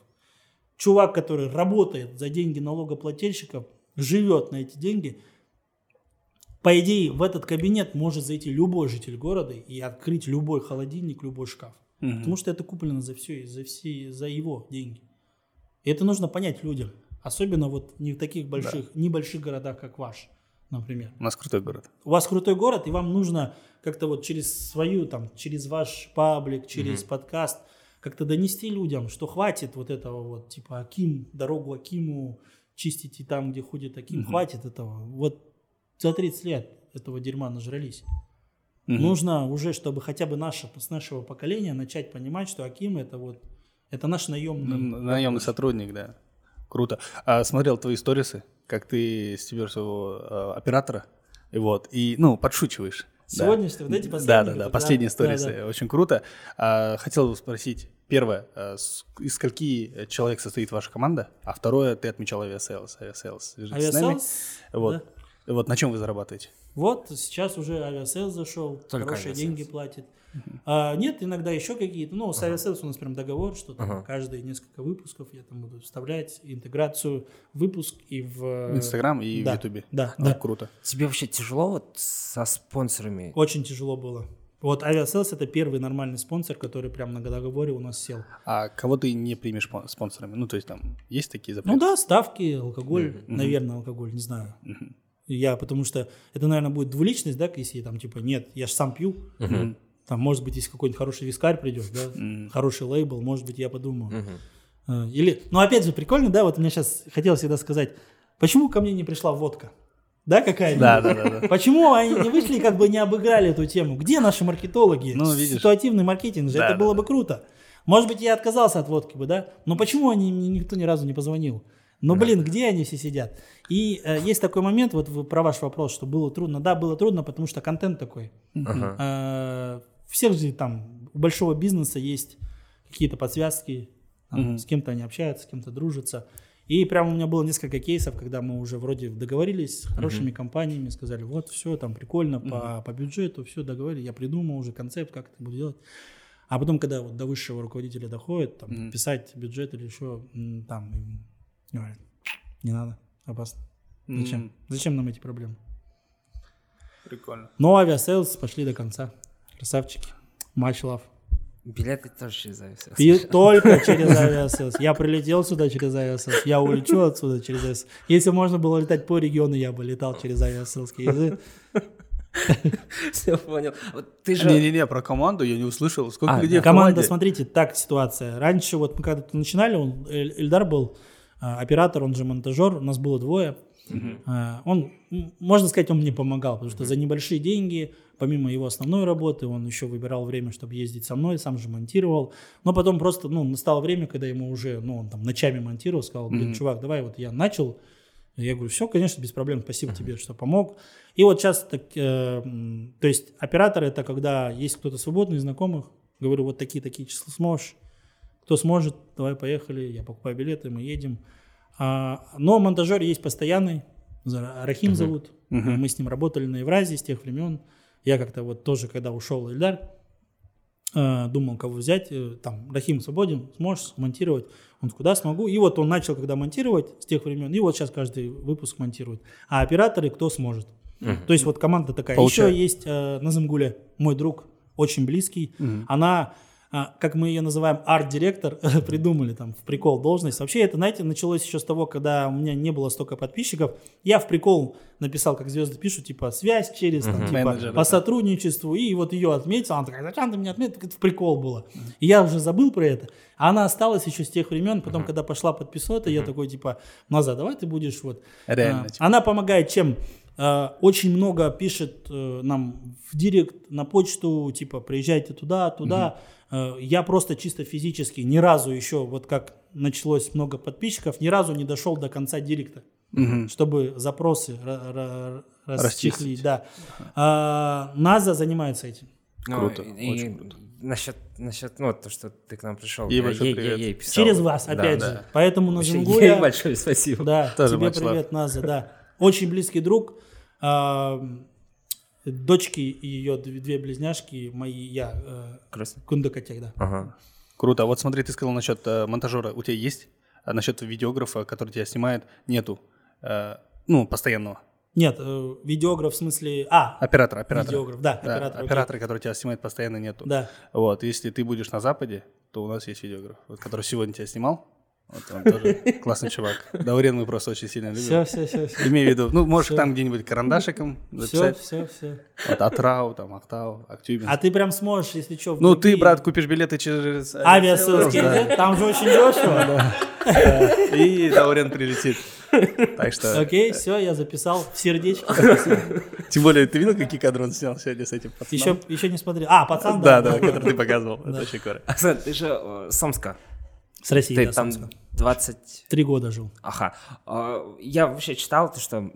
чувак, который работает за деньги налогоплательщиков, живет на эти деньги, по идее, в этот кабинет может зайти любой житель города и открыть любой холодильник, любой шкаф.
Мгм.
Потому что это куплено за все, за все, за его деньги. И это нужно понять людям. Особенно вот не в таких больших, небольших городах, как ваш, например.
У нас крутой город.
У вас крутой город, и вам нужно как-то вот через свою, там, через ваш паблик, через подкаст как-то донести людям, что хватит вот этого вот, типа, Аким, дорогу Акиму чистите там, где ходит Аким, хватит этого. Вот за 30 лет этого дерьма нажрались. Нужно уже, чтобы хотя бы наше, с нашего поколения начать понимать, что Аким это вот, это наш наемный.
Наемный сотрудник, да. Круто. А, смотрел твои сторисы, как ты стебешь своего э, оператора, и вот, и, ну, подшучиваешь. Да.
Сегодня, что, вот эти
Да,
последние?
да, да, последние
да,
сторисы,
да.
очень круто. А, хотел бы спросить, первое, а, из скольки человек состоит ваша команда, а второе, ты отмечал Aviasales, Aviasales.
Aviasales,
Вот.
да.
Вот на чем вы зарабатываете?
Вот сейчас уже Aviasales зашел,
Только
хорошие
Aviasales.
деньги платит. А, нет, иногда еще какие-то. Ну, с Aviasales у нас прям договор, что там
Ага.
каждые несколько выпусков я там буду вставлять интеграцию выпуск и в...
В Инстаграм и
да,
в Ютубе.
Да,
А,
да.
Круто.
Тебе вообще тяжело вот со спонсорами?
Очень тяжело было. Вот Aviasales это первый нормальный спонсор, который прям на договоре у нас сел.
А кого ты не примешь спон- спонсорами? Ну, то есть там есть такие запреты?
Ну да, ставки, алкоголь, наверное, алкоголь, не знаю. Я, потому что это, наверное, будет двуличность, да, если там типа нет, я же сам пью. Там, может быть, если какой-нибудь хороший вискарь придет, да, хороший лейбл, может быть, я подумаю. А, Или, ну, опять же, прикольно, да, вот мне сейчас хотелось всегда сказать, почему ко мне не пришла водка? Да, какая-нибудь?
Да, да, да, да.
Почему они не вышли, как бы не обыграли эту тему? Где наши маркетологи?
Ну, видишь.
Ситуативный маркетинг же,
Да,
это
да,
было
да.
бы круто. Может быть, я отказался от водки бы, да? Но почему они мне никто ни разу не позвонил? Но, блин, где они все сидят? И э, есть такой момент, вот вы- про ваш вопрос, что было трудно. Да, было трудно, потому что контент такой.
Ага.
Э, всех же там, у большого бизнеса есть какие-то подсвязки, там, с кем-то они общаются, с кем-то дружатся. И прямо у меня было несколько кейсов, когда мы уже вроде договорились с хорошими компаниями, сказали, вот все, там прикольно по, по бюджету, все договорились, я придумал уже концепт, как это буду делать. А потом, когда вот до высшего руководителя доходит, там, писать бюджет или еще, там, им говорят, не надо, опасно. Зачем? Зачем нам эти проблемы?
Прикольно.
Но Aviasales пошли до конца. Красавчики. Much love.
Билеты тоже через Aviasales.
И только через Aviasales. Я прилетел сюда через Aviasales. Я улечу отсюда через Aviasales. Если можно было летать по региону, я бы летал через авиасейлский язык.
Все понял. Вот ты же...
Не-не-не, про команду я не услышал. Сколько
А,
людей
Команда, смотрите, так ситуация. Раньше, вот мы когда-то начинали, он, Эль- Эльдар был оператор, он же монтажер, у нас было двое. А, Он, можно сказать, он мне помогал, потому что за небольшие деньги, помимо его основной работы, он еще выбирал время, чтобы ездить со мной, сам же монтировал. Но потом просто, ну, настало время, когда ему уже, ну, он там ночами монтировал, сказал, блин, чувак, давай вот я начал Я говорю, все, конечно, без проблем, спасибо тебе, что помог. И вот сейчас, так, э, то есть оператор это когда есть кто-то свободный, из знакомых, говорю, вот такие-такие числа сможешь, кто сможет, давай поехали, я покупаю билеты, мы едем. А, но монтажер есть постоянный, Рахим зовут, мы с ним работали на Евразии с тех времен. Я как-то вот тоже, когда ушел Эльдар, э, думал, кого взять, э, там, Рахим свободен, сможешь монтировать? Он сказал, да, смогу. И вот он начал, когда монтировать с тех времен, и вот сейчас каждый выпуск монтирует. А операторы кто сможет. То есть вот команда такая.
Получается.
Еще есть э, Назымгуля, мой друг, очень близкий. Она, а, как мы ее называем, арт-директор, придумали там в прикол должность. Вообще это, знаете, началось еще с того, когда у меня не было столько подписчиков. Я в прикол написал, как звезды пишут, типа связь через, там, типа,
Менеджер,
по сотрудничеству. И вот ее отметил. Она такая, зачем ты меня отметил? Это в прикол было. И я уже забыл про это. А она осталась еще с тех времен. Потом, когда пошла подписота, я такой, типа, назад, давай ты будешь вот.
Реально,
А,
типа.
Она помогает чем? А, Очень много пишет э, нам в директ, на почту, типа, приезжайте туда, туда. Э, Я просто чисто физически ни разу еще, вот как началось много подписчиков, ни разу не дошел до конца директа, чтобы запросы ра- ра- расчехлить. Да. А, Наза занимается этим.
Ну,
Круто,
и
очень круто.
Насчет, насчет, ну, то, что ты к нам пришел.
Ей
я
большой
ей,
привет.
ей писал.
Через вас,
Да,
опять
да.
же. Поэтому на
Вообще,
Зунгуля...
ей большое спасибо.
Да,
Тоже
тебе привет, Наза, да. Очень близкий друг. А, Дочки и ее две близняшки, мои, я, э,
Красиво.
Кундакатек, да.
Ага.
Круто. А вот смотри, ты сказал насчет э, монтажера. У тебя есть? А насчет видеографа, который тебя снимает, нету? Э, ну, постоянного.
Нет, э, видеограф в смысле... А,
Оператор, оператор.
Видеограф, да,
Да,
оператор, окей.
оператора, который тебя снимает, постоянно нету.
да.
Вот, если ты будешь на Западе, то у нас есть видеограф, который сегодня тебя снимал. Вот он тоже классный чувак. Даурен мы просто очень сильно
Все,
любим.
все, все, все.
Имею в виду, ну, можешь
Всё.
там где-нибудь карандашиком
Все,
записать.
все, все.
Вот Атырау, там, Актау, Актюбин.
А ты прям сможешь, если что,
Ну, ты, брат, купишь билеты через...
Aviasales,
Да.
там же очень дешево.
И Даурен прилетит. Так что...
Окей, все, я записал в сердечко.
Тем более, ты видел, какие кадры он снял сегодня с этим пацаном?
Еще, еще не смотрел. А, пацан,
Да, да, который ты показывал. Это очень круто.
Оксан, ты же э, с Омска.
С России,
Ты
да,
там
Самска.
20...
Три года жил.
Ага. А, Я вообще читал, то, что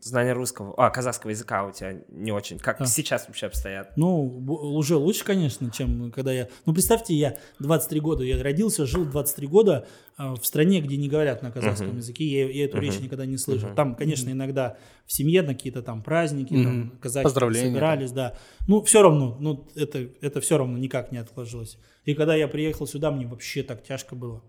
знание русского, а, казахского языка у тебя не очень. Как
А.
сейчас вообще обстоят?
Ну, уже лучше, конечно, чем когда я... Ну, представьте, я 23 года, я родился, жил 23 года а, в стране, где не говорят на казахском языке, я, я эту речь никогда не слышал. Там, конечно, иногда в семье на какие-то там праздники, там, казахи собирались, да. Ну, все равно, ну, это, это все равно никак не отложилось. И когда я приехал сюда, мне вообще так тяжко было.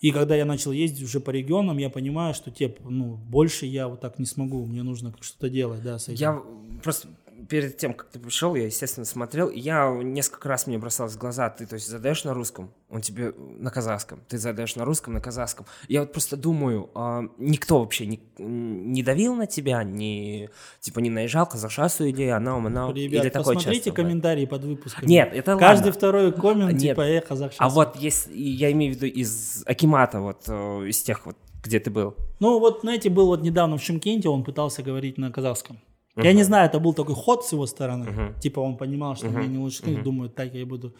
И когда я начал ездить уже по регионам, я понимаю, что те, ну, больше я вот так не смогу, мне нужно что-то делать, да, с этим.
Я просто перед тем, как ты пришел, я, естественно, смотрел, и я несколько раз мне бросалось в глаза, ты, то есть, задаешь на русском, он тебе на казахском, ты задаешь на русском, на казахском. Я вот просто думаю, а, никто вообще не, не давил на тебя, не, типа, не наезжал, казахшасу или она, она,
Ребят,
или такое
посмотрите
часто
комментарии под выпусками.
Нет, это
Каждый
ладно.
второй коммент,
Нет.
типа, э, казахшас.
А вот если, я имею в виду из Акимата, вот, э, из тех вот, где ты был.
Ну, вот, знаете, был вот недавно в Шимкенте, он пытался говорить на казахском. Я не знаю, это был такой ход с его стороны. Типа он понимал, что мне не лучше, думаю, так я и буду.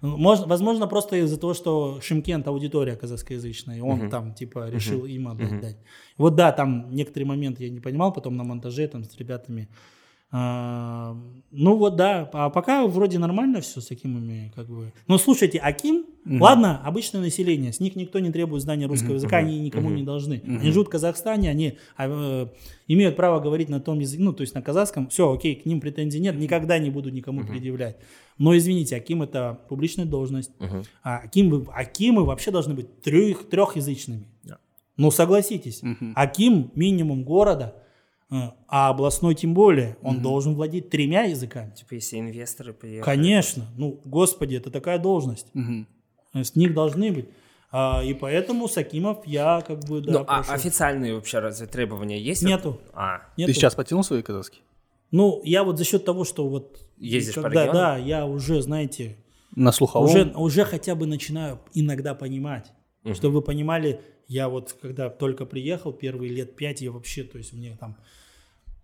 Ну, Можно, возможно, просто из-за того, что Шимкент аудитория казахскоязычная, и он там, типа, решил им отдать. дать. Вот да, там некоторые моменты я не понимал, потом на монтаже там с ребятами. А, ну вот да, а пока вроде нормально все с Акимами, как бы. Но слушайте, Аким, ладно, обычное население, с них никто не требует знания русского языка, они никому не должны. Они живут в Казахстане, они а, э, имеют право говорить на том языке, ну то есть на казахском, все, окей, к ним претензий нет, никогда не буду никому предъявлять. Но извините, Аким это публичная должность, а Аким, Акимы вообще должны быть трех, трехязычными. Ну согласитесь, Аким минимум города, а областной тем более, он должен владеть тремя языками.
Типа, если инвесторы приехали.
Конечно, ну, господи, это такая должность. С них должны быть. А, и поэтому с Акимов я как бы, да,
Ну, а
прошу.
официальные вообще разве требования есть?
Нету.
А,
Нету.
Ты сейчас потянул свой казахский?
Ну, я вот за счет того, что вот...
Ездишь по
когда,
регионам?
Да, я уже, знаете,
На слуховом?
уже, уже хотя бы начинаю иногда понимать. Чтобы вы понимали, я вот когда только приехал, первые лет пять, я вообще, то есть мне там,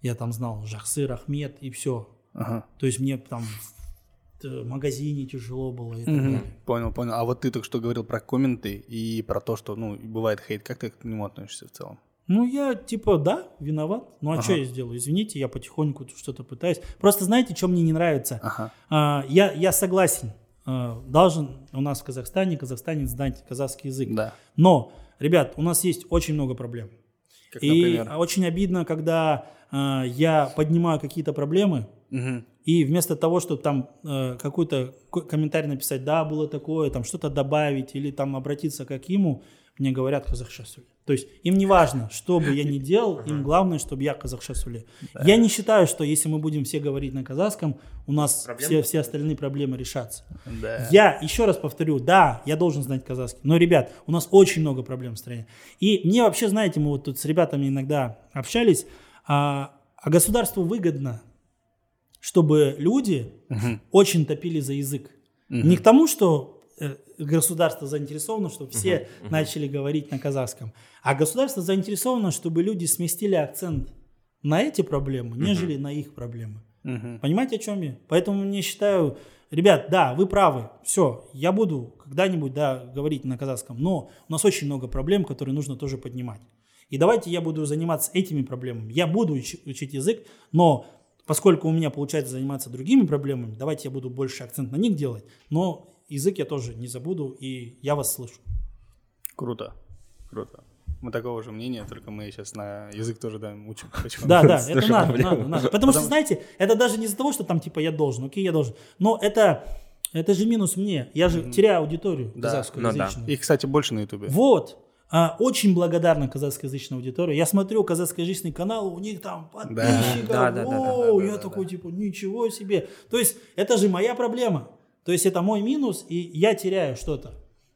я там знал Жахсы, Рахмет и все.
Ага.
То есть мне там в т- магазине тяжело было и так далее.
Понял, понял. А вот ты только что говорил про комменты и про то, что, ну, бывает хейт. Как ты к нему относишься в целом?
Ну, я типа, да, виноват. Ну, а
Ага.
что я сделаю? Извините, я потихоньку что-то пытаюсь. Просто знаете, что мне не нравится?
Ага.
А, я, я согласен. а, должен у нас в Казахстане казахстанец знать казахский язык.
Да.
Но, ребят, у нас есть очень много проблем.
Как,
И
например.
очень обидно, когда а, я поднимаю какие-то проблемы,
Мгм.
и вместо того, чтобы там э, какой-то ко- комментарий написать, да, было такое, там что-то добавить или там обратиться к Акиму, мне говорят казахша сөйле. То есть им не важно, что бы я ни делал, им главное, чтобы я казахша сөйле. Я не считаю, что если мы будем все говорить на казахском, у нас все, все остальные проблемы решатся.
Да.
Я еще раз повторю, да, я должен знать казахский, но, ребят, у нас очень много проблем в стране. И мне вообще, знаете, мы вот тут с ребятами иногда общались, а, а государству выгодно, чтобы люди очень топили за язык. Не к тому, что государство заинтересовано, чтобы все начали говорить на казахском, а государство заинтересовано, чтобы люди сместили акцент на эти проблемы, нежели на их проблемы.
Мгм.
Понимаете, о чем я? Поэтому мне считаю, ребят, да, вы правы, все, я буду когда-нибудь, да, говорить на казахском, но у нас очень много проблем, которые нужно тоже поднимать. И давайте я буду заниматься этими проблемами. Я буду уч- учить язык, но поскольку у меня получается заниматься другими проблемами, давайте я буду больше акцент на них делать, но язык я тоже не забуду, и я вас слышу.
Круто. Круто. Мы такого же мнения, только мы сейчас на язык тоже да, учим.
Да, да, это надо, надо, надо. Потому что, знаете, это даже не из-за того, что там типа я должен, окей, я должен. Но это, это же минус мне. Я же теряю аудиторию казахскую
Ну да.
И, кстати, больше на Ютубе.
Вот. А, очень благодарна казахскоязычной аудитории. Я смотрю казахскоязычный канал, у них там подписчиков.
Да, да, да, да,
да,
я такой, типа, ничего себе. То есть, это же моя проблема. То есть, это мой минус, и я теряю что-то.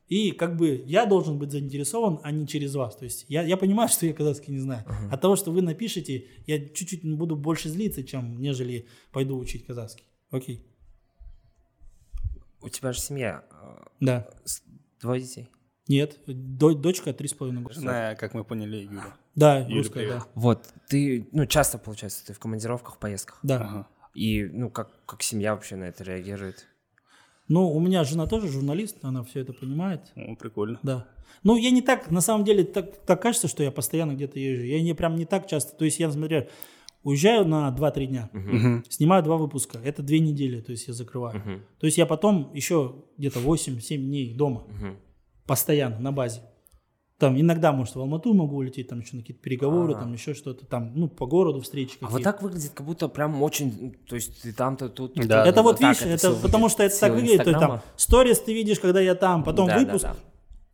И как бы я должен быть заинтересован, а не через вас. То есть я, я понимаю, что я казахский не знаю. От того, что вы напишете, я чуть-чуть буду больше злиться, чем нежели пойду учить казахский. Окей.
У тебя же семья. э,
Да.
Двое детей.
Нет. До- дочка три с половиной года.
Жена, как мы поняли, Юля.
Да,
Юля,
русская,
привет.
да.
Вот, ты, ну, часто, получается, ты в командировках, в поездках.
Да.
Ага.
И, ну, как, как семья вообще на это реагирует?
Ну, у меня жена тоже журналист, она все это понимает.
О, прикольно.
Да. Ну, я не так, на самом деле, так, так кажется, что я постоянно где-то езжу. Я не прям не так часто. То есть я, например, уезжаю на 2-3 дня, снимаю два выпуска. Это две недели, то есть я закрываю. То есть я потом еще где-то 8-7 дней дома. Постоянно, на базе. Там иногда, может, в Алмату могу улететь, там еще на какие-то переговоры, там еще что-то, там, ну, по городу встречи
А
какие-то.
вот так выглядит, как будто прям очень, то есть ты там-то, тут.
Да.
Это вот,
так
видишь, это,
всё
потому
выглядит.
что это так выглядит. То есть, там сторис ты видишь, когда я там, потом
Да, да,
выпуск
да.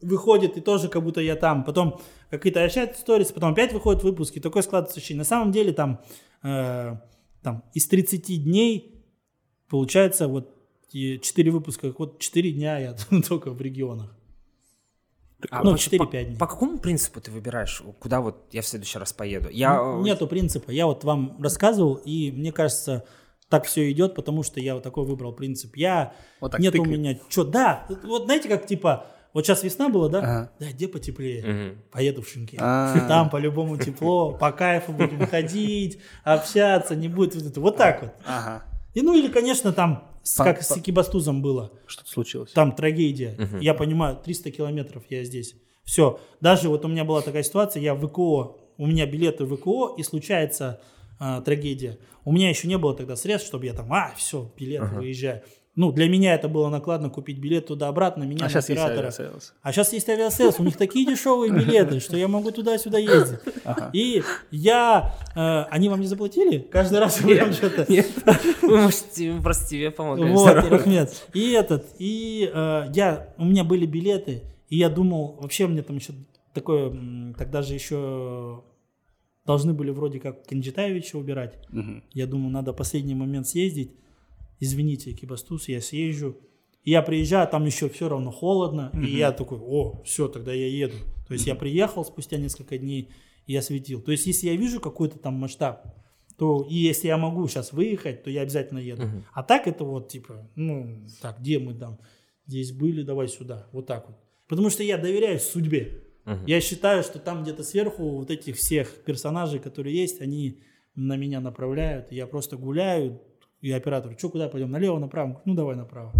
выходит, и тоже как будто я там, потом какие-то опять сторис, потом опять выходит выпуск, и такое складывается ощущение. На самом деле там, э, там из 30 дней получается вот 4 выпуска, вот 4 дня я только в регионах.
А
Ну,
по-
4-5
по,
дней.
по какому принципу ты выбираешь, куда вот я в следующий раз поеду? Я, э,
Нету принципа. Я вот вам рассказывал, и мне кажется, так все идет, потому что я вот такой выбрал принцип. Я
Вот так
нет у
тыкает.
меня что, да, вот знаете, как типа, вот сейчас весна была, да?
Ага.
Да, где потеплее?
Мгм.
Поеду в Шенкель.
А.
Там по-любому тепло, по кайфу будем ходить, общаться, не будет вот это. Вот так вот.
Ага.
И ну или, конечно, там, с- как с Экибастузом было.
Что-то случилось.
Там трагедия. Я понимаю, 300 километров я здесь. Все. Даже вот у меня была такая ситуация, я в ВКО, у меня билеты в ВКО, и случается а, трагедия. У меня еще не было тогда средств, чтобы я там, а, все, билет, выезжаю. Ну, для меня это было накладно купить билет туда-обратно, меня
А сейчас есть Aviasales.
А сейчас есть Aviasales, у них такие дешевые билеты, что я могу туда-сюда ездить. И я... э, они вам не заплатили? Каждый раз вы там что-то...
Нет, мы, может, тебе- просто тебе помогаем.
Вот. Рахмет. И этот, и э, я, у меня были билеты, и я думал, вообще мне там еще такое, тогда же еще должны были вроде как Кенджитаевича убирать. Я думаю, надо последний момент съездить. Извините, Кибастус, я съезжу. И я приезжаю, там еще все равно холодно, и я такой, о, все, тогда я еду. То есть я приехал спустя несколько дней, и я светил. То есть если я вижу какой-то там масштаб, то и если я могу сейчас выехать, то я обязательно еду. А так это вот типа, ну, так, где мы там? Здесь были, давай сюда. Вот так вот. Потому что я доверяю судьбе. Я считаю, что там где-то сверху вот этих всех персонажей, которые есть, они на меня направляют. Я просто гуляю, и оператор, что, куда пойдем? Налево, направо? Ну, давай направо.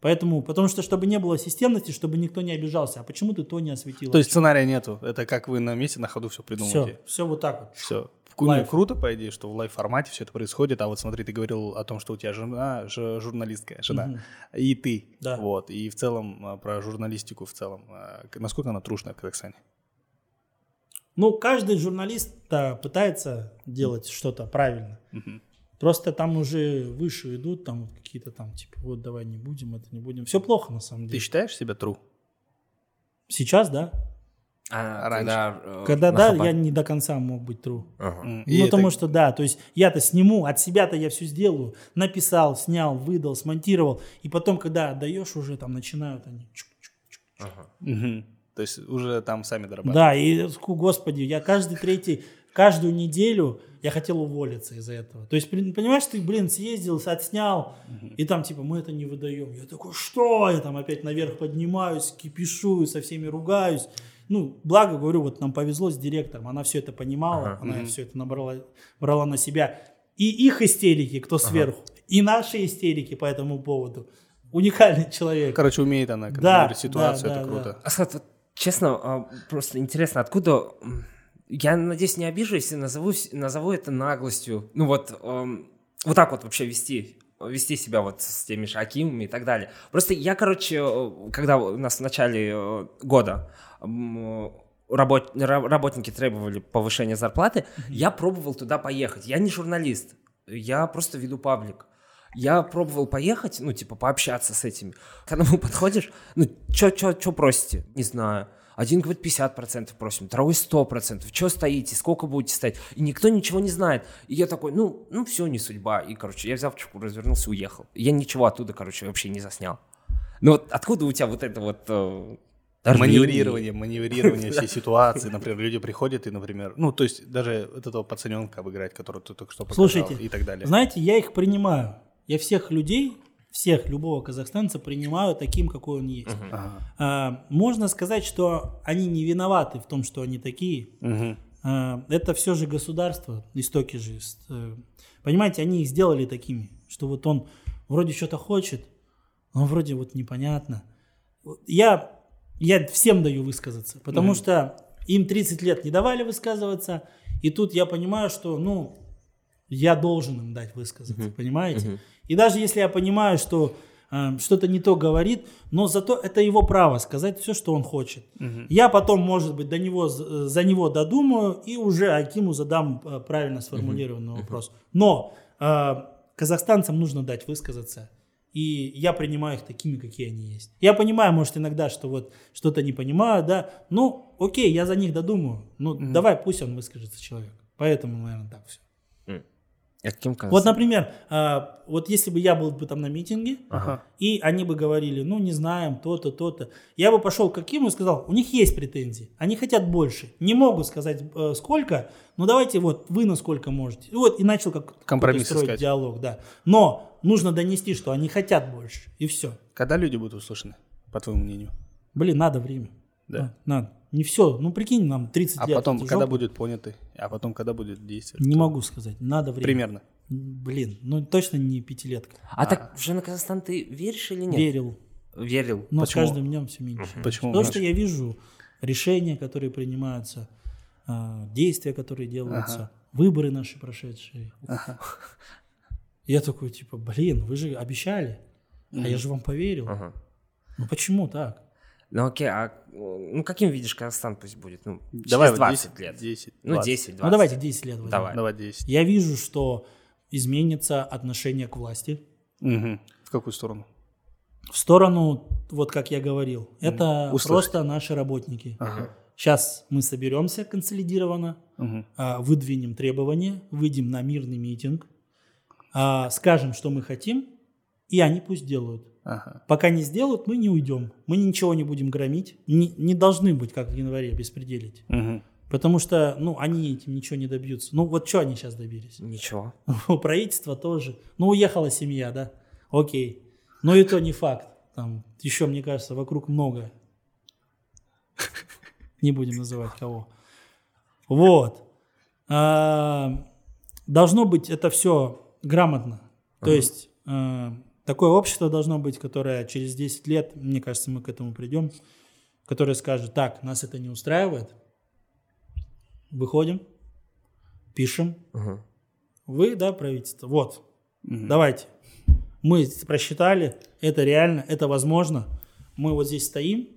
Поэтому, потому что, чтобы не было системности, чтобы никто не обижался. А почему ты то не осветил?
То есть сценария нету. Это как вы на месте на ходу все
все,
придумываете.
все вот так вот.
Все.
Live.
круто, по идее, что в live -формате все это происходит. А вот смотри, ты говорил о том, что у тебя жена, ж- журналистка, жена, и ты.
Да.
Вот. И в целом а, про журналистику в целом. а, Насколько она трушная в Казахстане?
Ну, каждый журналист пытается делать что-то правильно. Просто там уже выше идут, там вот какие-то там, типа, вот давай не будем, это не будем. Все плохо на самом
Ты
деле.
считаешь себя true?
Сейчас, да.
А,
Раньше.
когда, э,
Когда
на
да,
хапа-
я не до конца мог быть true.
Ага.
Ну,
и
потому
это-
что да, то есть я-то сниму, от себя-то я все сделаю, написал, снял, выдал, смонтировал, и потом, когда отдаешь, уже там начинают они. чук-чук.
Мгм. То есть уже там сами дорабатывают.
Да, и господи, я каждый третий, каждую неделю я хотел уволиться из-за этого. То есть, понимаешь, ты, блин, съездил, отснял, и там типа мы это не выдаем. Я такой, что? Я там опять наверх поднимаюсь, кипишу, со всеми ругаюсь. Ну, благо, говорю, вот нам повезло с директором, она все это понимала, она все это набрала, брала на себя. И их истерики, кто сверху, и наши истерики по этому поводу. Уникальный человек.
Короче, умеет она
Да,
контролировать ситуацию,
да,
это
да,
круто.
Асхат, вот честно, а, просто интересно, откуда... Я надеюсь, не обижу, если назову, назову это наглостью. Ну вот, эм, вот так вот вообще вести вести себя вот с теми же Акимами и так далее. Просто я, короче, э, когда у нас в начале э, года м, работ- ра- работники требовали повышения зарплаты, я пробовал туда поехать. Я не журналист, я просто веду паблик. Я пробовал поехать, ну, типа, пообщаться с этими. Когда мы подходишь, ну, что просите? Не знаю. Один говорит 50% просим, второй 100%. Что стоите, сколько будете стоять? И никто ничего не знает. И я такой, ну, ну все, не судьба. И, короче, я взял чеку, развернулся, уехал. Я ничего оттуда, короче, вообще не заснял. Ну вот откуда у тебя вот это вот... э?
Маневрирование, маневрирование всей ситуации. Например, люди приходят и, например, ну, то есть даже вот этого пацаненка обыграть, которого ты только что показал
Слушайте,
и так далее.
знаете, я их принимаю. Я всех людей, всех, любого казахстанца принимаю таким, какой он есть. А, можно сказать, что они не виноваты в том, что они такие.
Мгм.
А, это все же государство, истоки же. э, Понимаете, они их сделали такими, что вот он вроде что-то хочет, но вроде вот непонятно. Я, я всем даю высказаться, потому что им 30 лет не давали высказываться, и тут я понимаю, что, ну, я должен им дать высказаться, понимаете? И даже если я понимаю, что э, что-то не то говорит, но зато это его право сказать все, что он хочет. Я потом, может быть, до него, з- за него додумаю и уже Акиму задам э, правильно сформулированный вопрос. Но э, казахстанцам нужно дать высказаться. И я принимаю их такими, какие они есть. Я понимаю, может, иногда, что вот что-то не понимаю, да. Ну, окей, я за них додумаю. Ну, давай, пусть он выскажется, человек. Поэтому, наверное, так все.
А каким
Вот, например, а, вот если бы я был бы там на митинге, и они бы говорили, ну, не знаем, то-то, то-то, я бы пошел к Акиму и сказал, у них есть претензии, они хотят больше, не могу сказать э, сколько, но давайте вот вы насколько можете. И вот, и начал как
Компромисс
строить
искать.
диалог, да. Но нужно донести, что они хотят больше, и все.
Когда люди будут услышаны, по твоему мнению?
Блин, надо время.
Да.
А, Надо. Не все, ну прикинь, нам 30
А
лет.
потом,
это
когда будет поняты? А потом, когда будет действие?
Не могу сказать, надо время.
Примерно.
Блин, ну точно не пятилетка.
А так уже на Казахстан ты веришь или нет?
Верил.
Верил.
Но
Почему?
с каждым днем все меньше.
Почему?
Потому что я вижу решения, которые принимаются, а, действия, которые делаются, выборы наши прошедшие. Я такой, типа, блин, вы же обещали, а я же вам поверил.
Ага.
Ну почему так?
Ну окей, а э, ну каким видишь Казахстан пусть будет? Ну, через
Давай вот
20
10
лет.
10,
Ну
20.
10, 20.
Ну давайте 10 лет возьмем.
Давай.
Давай 10.
Я вижу, что изменится отношение к власти
Мгм. В какую сторону?
в сторону, вот как я говорил, это
услышать.
просто наши работники. Сейчас мы соберемся консолидированно, а, выдвинем требования, выйдем на мирный митинг, а, скажем, что мы хотим, и они пусть делают.
Ага.
Пока не сделают, мы не уйдем. Мы ничего не будем громить. Не, не должны быть, как в январе, беспределить.
Мгм.
Потому что, ну, они этим ничего не добьются. Ну, вот что они сейчас добились?
Ничего.
У правительства тоже. Ну, уехала семья, да? Окей. Но и то не факт. Там еще, мне кажется, вокруг много. Не будем называть кого. Вот. А, должно быть это все грамотно. То есть, а, Такое общество должно быть, которое через 10 лет, мне кажется, мы к этому придем, которое скажет, так, нас это не устраивает, выходим, пишем, вы, да, правительство, вот, давайте, мы просчитали, это реально, это возможно, мы вот здесь стоим,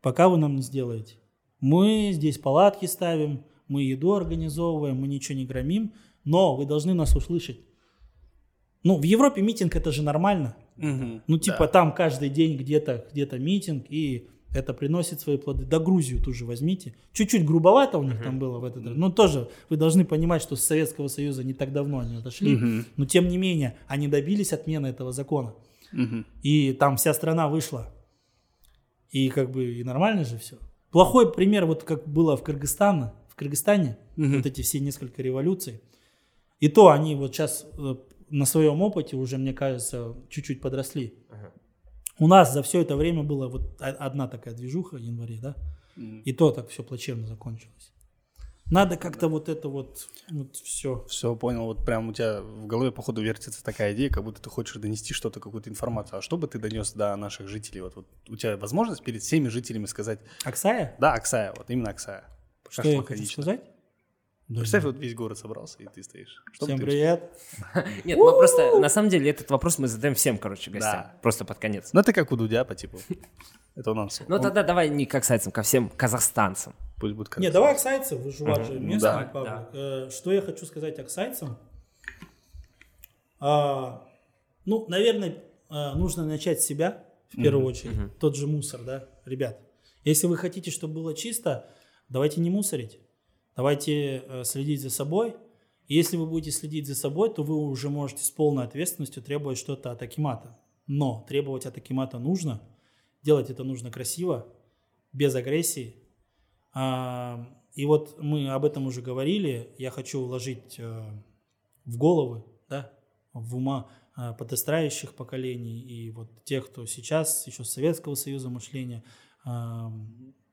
пока вы нам не сделаете. Мы здесь палатки ставим, мы еду организовываем, мы ничего не громим, но вы должны нас услышать. Ну, в Европе митинг это же нормально. Ну, типа там каждый день где-то где митинг, и это приносит свои плоды. Да Грузию тоже возьмите. Чуть-чуть грубовато у них там было в этот раз. Но тоже вы должны понимать, что с Советского Союза не так давно они отошли. Но тем не менее, они добились отмены этого закона. И там вся страна вышла. И как бы и нормально же все. Плохой пример, вот как было в Кыргызстане, в Кыргызстане, вот эти все несколько революций. И то они вот сейчас э, на своем опыте уже, мне кажется, чуть-чуть подросли. У нас за все это время была вот одна такая движуха в январе, да? И то так все плачевно закончилось. Надо как-то вот это вот, вот все.
Все, понял. Вот прям у тебя в голове, походу, вертится такая идея, как будто ты хочешь донести что-то, какую-то информацию. А что бы ты донес до наших жителей? Вот, вот у тебя возможность перед всеми жителями сказать,
Аксая?
да, Аксая, вот именно Аксая.
Что я хочу
лаконично.
Сказать?
Представь, вот весь город собрался, и ты стоишь. Что
Всем
ты-
привет.
Нет, мы просто, на самом деле, этот вопрос мы задаем всем, короче, гостям.
Да.
Просто под конец.
Ну, это как у Дудя, по типу. Это у нас.
Ну тогда давай не к аксайцам, ко всем казахстанцам.
Пусть будет как
Не, давай аксайцев, вы же
Ну
местный
да.
паблик. Э, Что я хочу сказать аксайцам? А, ну, наверное, а, нужно начать с себя в первую очередь. Тот же мусор, да, ребят. Если вы хотите, чтобы было чисто, давайте не мусорить. Давайте э, следить за собой. И если вы будете следить за собой, то вы уже можете с полной ответственностью требовать что-то от Акимата. Но требовать от Акимата нужно. Делать это нужно красиво, без агрессии. А, И вот мы об этом уже говорили. Я хочу вложить э, в головы, да, в ума э, подрастающих поколений и вот тех, кто сейчас еще с Советского Союза мышления,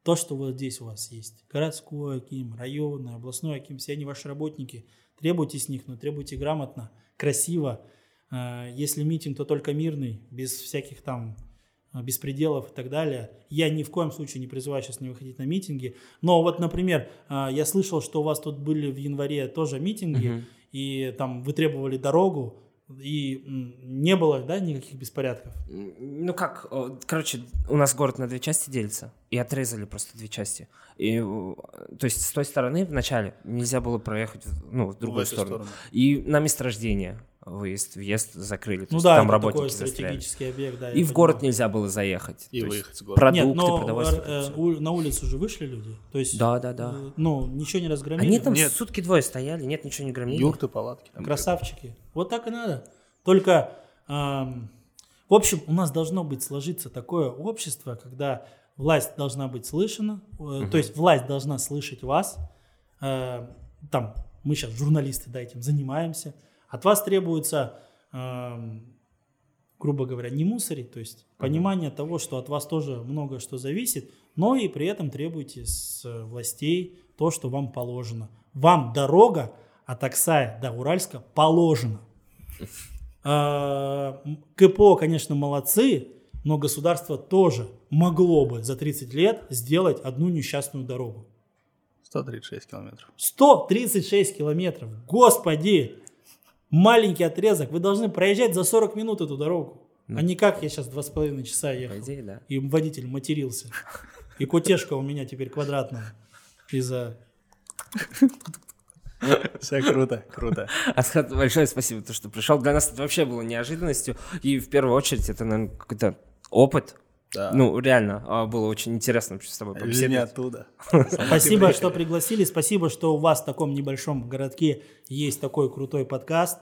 то, что вот здесь у вас есть. Городской Аким, районный, областной Аким, все они ваши работники. Требуйте с них, но требуйте грамотно, красиво. А, Если митинг, то только мирный, без всяких там а, беспределов и так далее. Я ни в коем случае не призываю сейчас не выходить на митинги. Но вот, например, а, я слышал, что у вас тут были в январе тоже митинги, и там вы требовали дорогу, и не было, да, никаких беспорядков.
Ну как, короче, у нас город на две части делится, и отрезали просто две части. И, то есть с той стороны в начале нельзя было проехать в, ну, в другую
эту
сторону.
сторону.
И на месторождение выезд, въезд закрыли. То
Ну
есть
да,
там
это
работники
такой
застряли.
стратегический объект, да.
И в город
понимаю.
нельзя было заехать.
И выехать с города.
Продукты,
Нет, но
продовольствие.
э, на улицу уже вышли люди. То есть,
Да, да, да.
э, ну, ничего не разгромили.
Они там
Нет.
сутки двое стояли, нет, ничего не громили.
Юрты, палатки. там
Красавчики. Вот так и надо. Только, ам, в общем, у нас должно быть сложиться такое общество, когда власть должна быть слышана, э, то есть власть должна слышать вас. Э, там, мы сейчас журналисты, да, этим занимаемся. От вас требуется, ам, грубо говоря, не мусорить, то есть понимание того, что от вас тоже много что зависит, но и при этом требуйте с э, властей то, что вам положено. Вам дорога от Аксая до Уральска положена. А, КПО, конечно, молодцы, но государство тоже могло бы за 30 лет сделать одну несчастную дорогу.
136 километров.
136 километров. Господи! Маленький отрезок. Вы должны проезжать за 40 минут эту дорогу. А не как я сейчас 2,5 часа
По
ехал.
идее, да.
И водитель матерился. И котешка у меня теперь квадратная. Из-за...
Все круто, круто.
Асхат, большое спасибо, то, что пришел. Для нас это вообще было неожиданностью. И в первую очередь это, наверное, какой-то опыт.
Да.
Ну, реально, а, было очень интересно с тобой побеседовать.
оттуда.
Спасибо, что пригласили. Спасибо, что у вас в таком небольшом городке есть такой крутой подкаст.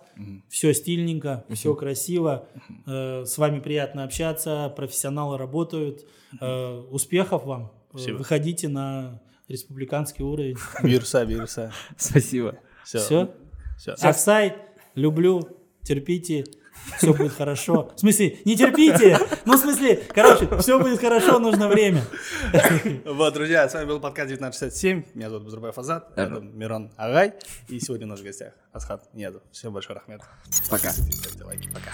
Все стильненько, все красиво. Э, С вами приятно общаться. Профессионалы работают. Э, Успехов вам. Э. Выходите на республиканский уровень.
Вируса, вируса.
Спасибо.
Все.
Все.
Все.
Аксай, люблю, терпите. Все будет хорошо. В смысле, не терпите. Ну, в смысле, короче, все будет хорошо, нужно время.
Вот, друзья, с вами был подкаст 1967. Меня зовут Бузурбаев Азат, рядом Мирон Агай. И сегодня у нас в гостях Асхат Ниязов. Всем большой рахмет.
Пока.
Ставьте лайки. Пока.